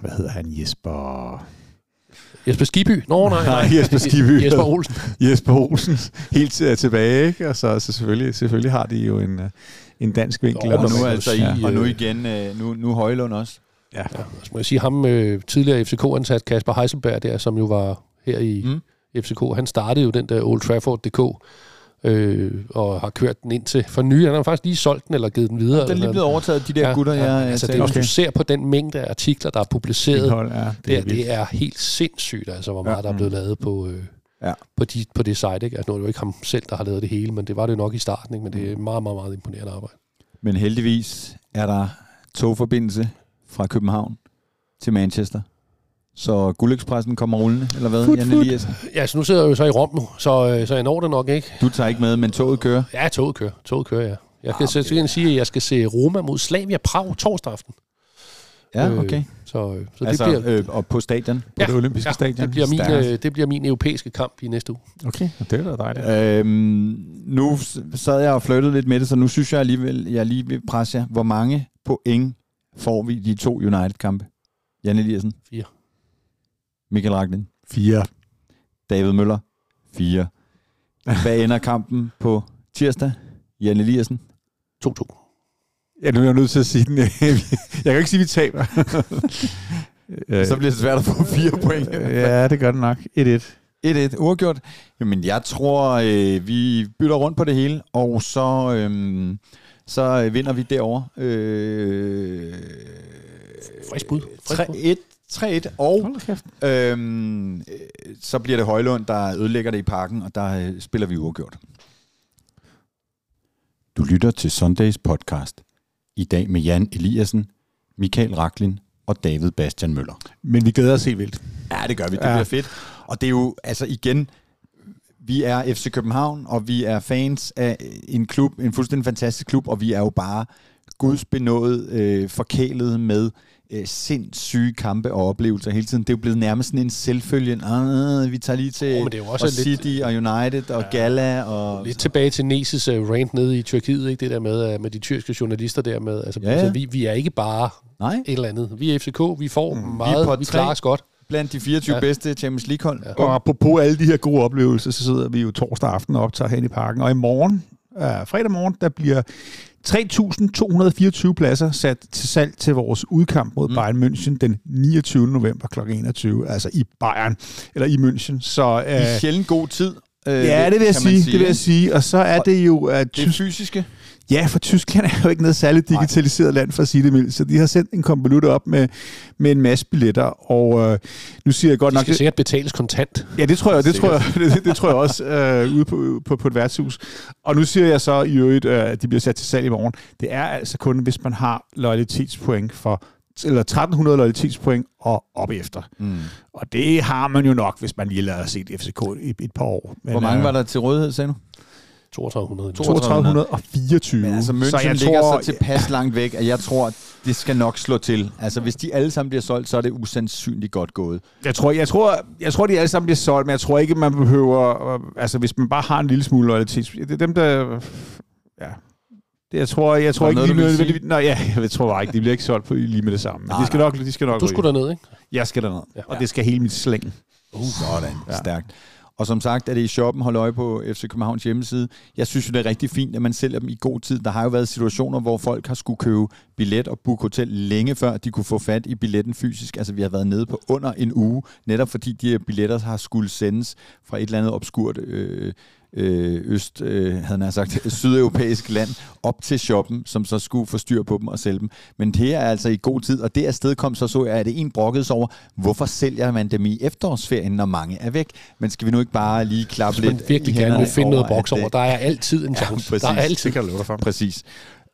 hvad hedder han, Jesper... Jesper Skiby? Nå, nej, nej. nej Jesper Skiby. Jesper Olsen. Jesper Olsen. Helt uh, tilbage, ikke? Og så, så selvfølgelig, selvfølgelig har de jo en, uh, en dansk vinkel. Og, og, nu, altså i, ja. og nu igen, nu, nu Højlund også. Ja. ja. Så må jeg sige, ham tidligere FCK-ansat Kasper Heisenberg der, som jo var her i mm. FCK, han startede jo den der Old Trafford.dk, øh, og har kørt den ind til for ny. Han har faktisk lige solgt den eller givet den videre. Den er lige blevet overtaget, de der ja, gutter, ja, jeg altså, det, Hvis du ser på den mængde af artikler, der er publiceret, Indhold, ja, det, er det, det er helt sindssygt, altså, hvor meget ja. der er blevet lavet på, øh, ja. på, de, på det site. Ikke? Altså, nu er det jo ikke ham selv, der har lavet det hele, men det var det nok i starten, ikke? men det er meget, meget, meget imponerende arbejde. Men heldigvis er der togforbindelse fra København til Manchester. Så Guldekspressen kommer rullende, eller hvad, fut, Jan Eliassen? Ja, så nu sidder jeg jo så i Rom nu, så, øh, så jeg når det nok ikke. Du tager ikke med, men toget kører? Ja, toget kører. Toget kører, ja. Jeg kan, ah, okay. sige, at jeg skal se Roma mod Slavia Prag torsdag aften. Ja, øh, okay. Øh, så, så altså, det bliver, øh, og på stadion? På ja, det olympiske ja, stadion? Det bliver, min, øh, det bliver min europæiske kamp i næste uge. Okay, og det er da dejligt. Øhm, nu sad jeg og flyttede lidt med det, så nu synes jeg alligevel, jeg lige vil presse jer. Hvor mange point får vi de to United-kampe? Jan Eliassen? Fire. Michael Ragnin? 4. David Møller? 4. Hvad ender kampen på tirsdag? Jan Eliassen? 2-2. Ja, nu er jeg nødt til at sige den. jeg kan ikke sige, at vi taber. (laughs) Så bliver det svært at få fire point. (laughs) ja, det gør det nok. 1-1. 1-1 uafgjort. Jamen, jeg tror, øh, vi bytter rundt på det hele, og så, øh, så vinder vi derovre. Øh, Frisk bud. Frisk bud. 3-1. 3-1, og øhm, øh, så bliver det Højlund, der ødelægger det i parken, og der øh, spiller vi uafgjort. Du lytter til Sundays podcast. I dag med Jan Eliassen, Michael Raklin og David Bastian Møller. Men vi glæder os helt vildt. Ja, det gør vi. Det Ja. bliver fedt. Og det er jo, altså igen, vi er FC København, og vi er fans af en klub, en fuldstændig fantastisk klub, og vi er jo bare gudsbenået øh, forkælet med øh, sindssyge kampe og oplevelser hele tiden. Det er jo blevet nærmest sådan en selvfølge. Ah, vi tager lige til Oh, det er jo også og lidt- City og United og Gala. Og, Lidt tilbage til Neses uh, rant nede i Tyrkiet, ikke? det der med, uh, med de tyrkiske journalister der med, altså, Ja, ja, ja. Altså, vi, vi er ikke bare Nej, et eller andet. Vi er FCK, vi får mm, er meget, vi, vi klarer os godt. blandt de 24 ja. Ja. bedste Champions League-hold. Ja. Og apropos alle de her gode oplevelser, så sidder vi jo torsdag aften og optager hen i parken. Og i morgen, øh, fredag morgen, der bliver 3.224 pladser sat til salg til vores udkamp mod mm. Bayern München den 29. november kl. 21, altså i Bayern, eller i München. Så, øh, I sjældent god tid. Øh, ja, det vil jeg man sige, det vil jeg sige. Og så er det jo... Uh, Det fysiske. Ja, for Tyskland (laughs) er jo ikke noget særligt digitaliseret land, for at sige det mildt. Så de har sendt en konvolut op med, med en masse billetter, og øh, nu siger jeg godt De nok... skal sikkert betales kontant. Ja, det tror jeg, det tror jeg, det, (laughs) det tror jeg også øh, ude på, på, på et værtshus. Og nu siger jeg så i øvrigt, øh, at de bliver sat til salg i morgen. Det er altså kun, hvis man har loyalitetspoint for eller 1300 loyalitetspoint og op efter. Mm. Og det har man jo nok, hvis man lige lader set FCK i et par år. Men, Hvor mange øh, var der til rådighed, sagde du? 3200. 3224. Men altså, München så jeg ligger tror, så tilpas langt væk, at jeg tror, at det skal nok slå til. Altså, hvis de alle sammen bliver solgt, så er det usandsynligt godt gået. Jeg tror, jeg tror, jeg tror, de alle sammen bliver solgt, men jeg tror ikke, man behøver... øh, Altså, hvis man bare har en lille smule loyalitet... Det er dem, der... Ja. Det, jeg tror, jeg tror ikke, de noget, ville nødvendigvis... Nej, ja, (laughs) jeg tror bare ikke, de bliver ikke solgt på lige med det samme. Men Nej, de skal nok, de skal nok Du skulle derned, ikke? Jeg skal derned. Ja. Og det skal hele mit slæng. Sådan, Ja. ja. stærkt. Og som sagt er det i shoppen, hold øje på FC Københavns hjemmeside. Jeg synes jo, det er rigtig fint, at man sælger dem i god tid. Der har jo været situationer, hvor folk har skulle købe billet og booke hotel længe før de kunne få fat i billetten fysisk. Altså vi har været nede på under en uge, netop fordi de her billetter har skulle sendes fra et eller andet obskurt øh, øh, øst, øh, havde jeg sagt, (laughs) sydeuropæisk land op til shoppen, som så skulle få styr på dem og sælge dem. Men det er altså i god tid, og det afsted kom så så jeg, at det en brokkede over, hvorfor sælger man dem i efterårsferien, når mange er væk? Men skal vi nu ikke bare lige klappe lidt virkelig gerne vil finde noget at, over, der er altid en chance. præcis. der er altid. Det kan jeg love dig for. Præcis.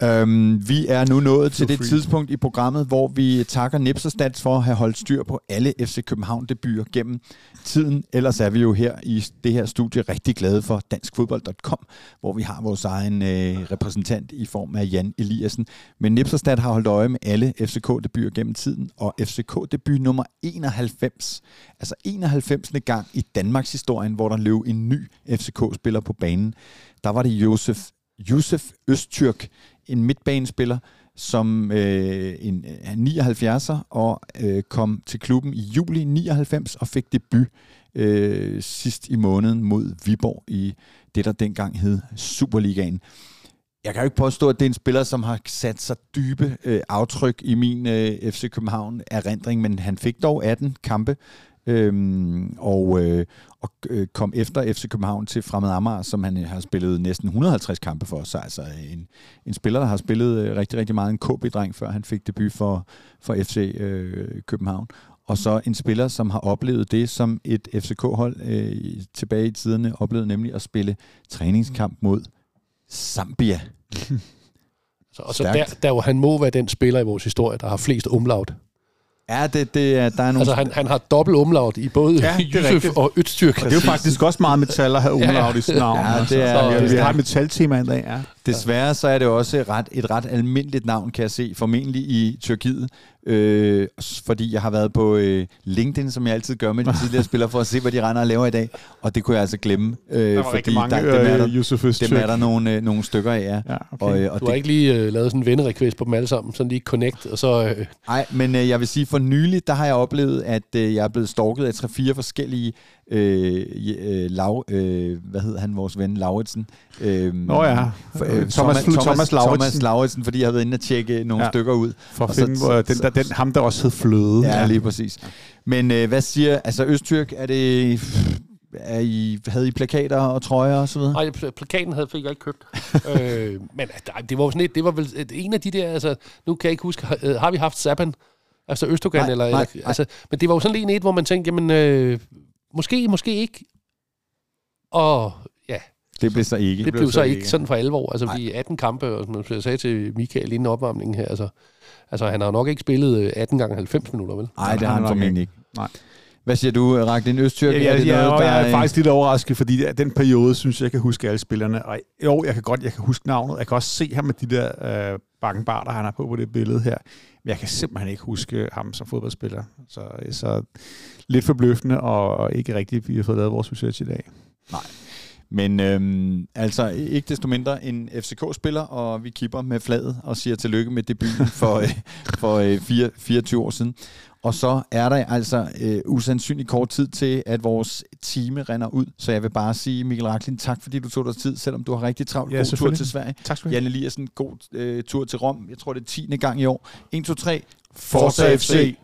Øhm, vi er nu nået til det tidspunkt i programmet, hvor vi takker Nips og Stats for at have holdt styr på alle FC København debuter gennem tiden. Ellers er vi jo her i det her studie rigtig glade for danskfodbold.com, hvor vi har vores egen øh, repræsentant i form af Jan Eliassen. Men Nips og Stat har holdt øje med alle FCK-debuter gennem tiden, og FCK-debut nummer 91, altså 91. gang i Danmarks historien, hvor der løb en ny FCK-spiller på banen. Der var det Josef Yusuf Østyrk, en midtbanespiller, som øh, en, øh, 79'er og øh, kom til klubben i juli 99 og fik debut øh, sidst i måneden mod Viborg i det, der dengang hed Superligaen. Jeg kan jo ikke påstå, at det er en spiller, som har sat sig dybe øh, aftryk i min øh, FC København erindring, men han fik dog 18 kampe, øhm, og, øh, og øh, kom efter FC København til Fremad Amager, som han øh, har spillet næsten 150 kampe for. Så altså en, en spiller, der har spillet øh, rigtig, rigtig meget en KB-dreng, før han fik debut for, for FC øh, København. Og så en spiller, som har oplevet det, som et FCK-hold øh, tilbage i tiderne oplevede, nemlig at spille træningskamp mod Zambia. (laughs) Så, og så der, der, hvor han må være den spiller i vores historie, der har flest umlaut. Ja, det, det er, der er nogle... Altså, han, han har dobbelt umlaut i både Ja, rigtigt. og Øststyrk. Og det er jo faktisk også meget metal at have umlaut i sit navn. Ja, altså. det er- Så, vi, vi har et metaltema i dag, ja. Desværre så er det også et ret, et ret almindeligt navn, kan jeg se, formentlig i Tyrkiet, øh, fordi jeg har været på øh, LinkedIn, som jeg altid gør med de (laughs) tidligere spillere, for at se, hvad de render og laver i dag, og det kunne jeg altså glemme, øh, Der var fordi rigtig mange der, dem, er der, øh, dem er der nogle, øh, nogle stykker af, ja. Ja, okay. Og, øh, og Du har det, ikke lige øh, lavet sådan en vennerequest på dem alle sammen, sådan lige connect, og så... Øh, Nej, men øh, jeg vil sige, for nylig, der har jeg oplevet, at øh, jeg er blevet stalket af tre-fire forskellige øh, øh, lav, øh, hvad hedder han, vores ven, Lauritsen. Øh, Nå ja. for, Øh, Thomas- Thomas Lauritsen. Thomas Lauritsen, fordi jeg har været inde og tjekke nogle Ja. stykker ud. For at så- finde, hvor den, der, den, ham, der også hed Fløde. Ja, lige præcis. Men øh, hvad siger, altså Østyrk, er det er I, havde I plakater og trøjer og så videre? Nej, pl- plakaten havde fik jeg ikke købt. øh, (laughs) men altså, det var jo sådan et, det var vel et, en af de der, altså, nu kan jeg ikke huske, har, øh, har vi haft Saban? Altså Østogan, Nej, eller, nej, eller altså, men det var jo sådan en et, hvor man tænkte, jamen, øh, måske, måske ikke. Og ja, Det blev så ikke. det, blev blev så så ikke ikke. sådan for alvor. Altså, vi er 18 kampe, og som jeg sagde til Michael inden opvarmningen her, altså, altså han har nok ikke spillet øh, 18 gange 90 minutter, vel? Nej, det har han han nok formentlig ikke. Nej. Hvad siger du, Ragnar? En østtyrk? Jeg, Er jeg, det jeg, noget, jeg, jeg der er faktisk lidt overrasket, fordi det- den periode, synes jeg, jeg kan huske alle spillerne. Og jo, jeg kan godt jeg kan huske navnet. Jeg kan også se ham med de der øh, bakkenbarter, han har på på det billede her. Men jeg kan simpelthen ikke huske ham som fodboldspiller. Så, så lidt forbløffende, og ikke rigtigt, vi har fået lavet vores research i dag. Men øhm, altså, ikke desto mindre en FCK-spiller, og vi kipper med flaget og siger tillykke med debuten for, (laughs) øh, for øh, fire, 24 år siden. Og så er der altså øh, usandsynlig kort tid til, at vores time render ud. Så jeg vil bare sige, Mikkel Raklin, tak fordi du tog dig tid, selvom du har rigtig travlt. Ja, god tur til Sverige. Tak skal du have. Janne Eliassen, god øh, tur til Rom. Jeg tror, det er 10. gang i år. 1, 2, 3. Forza FC!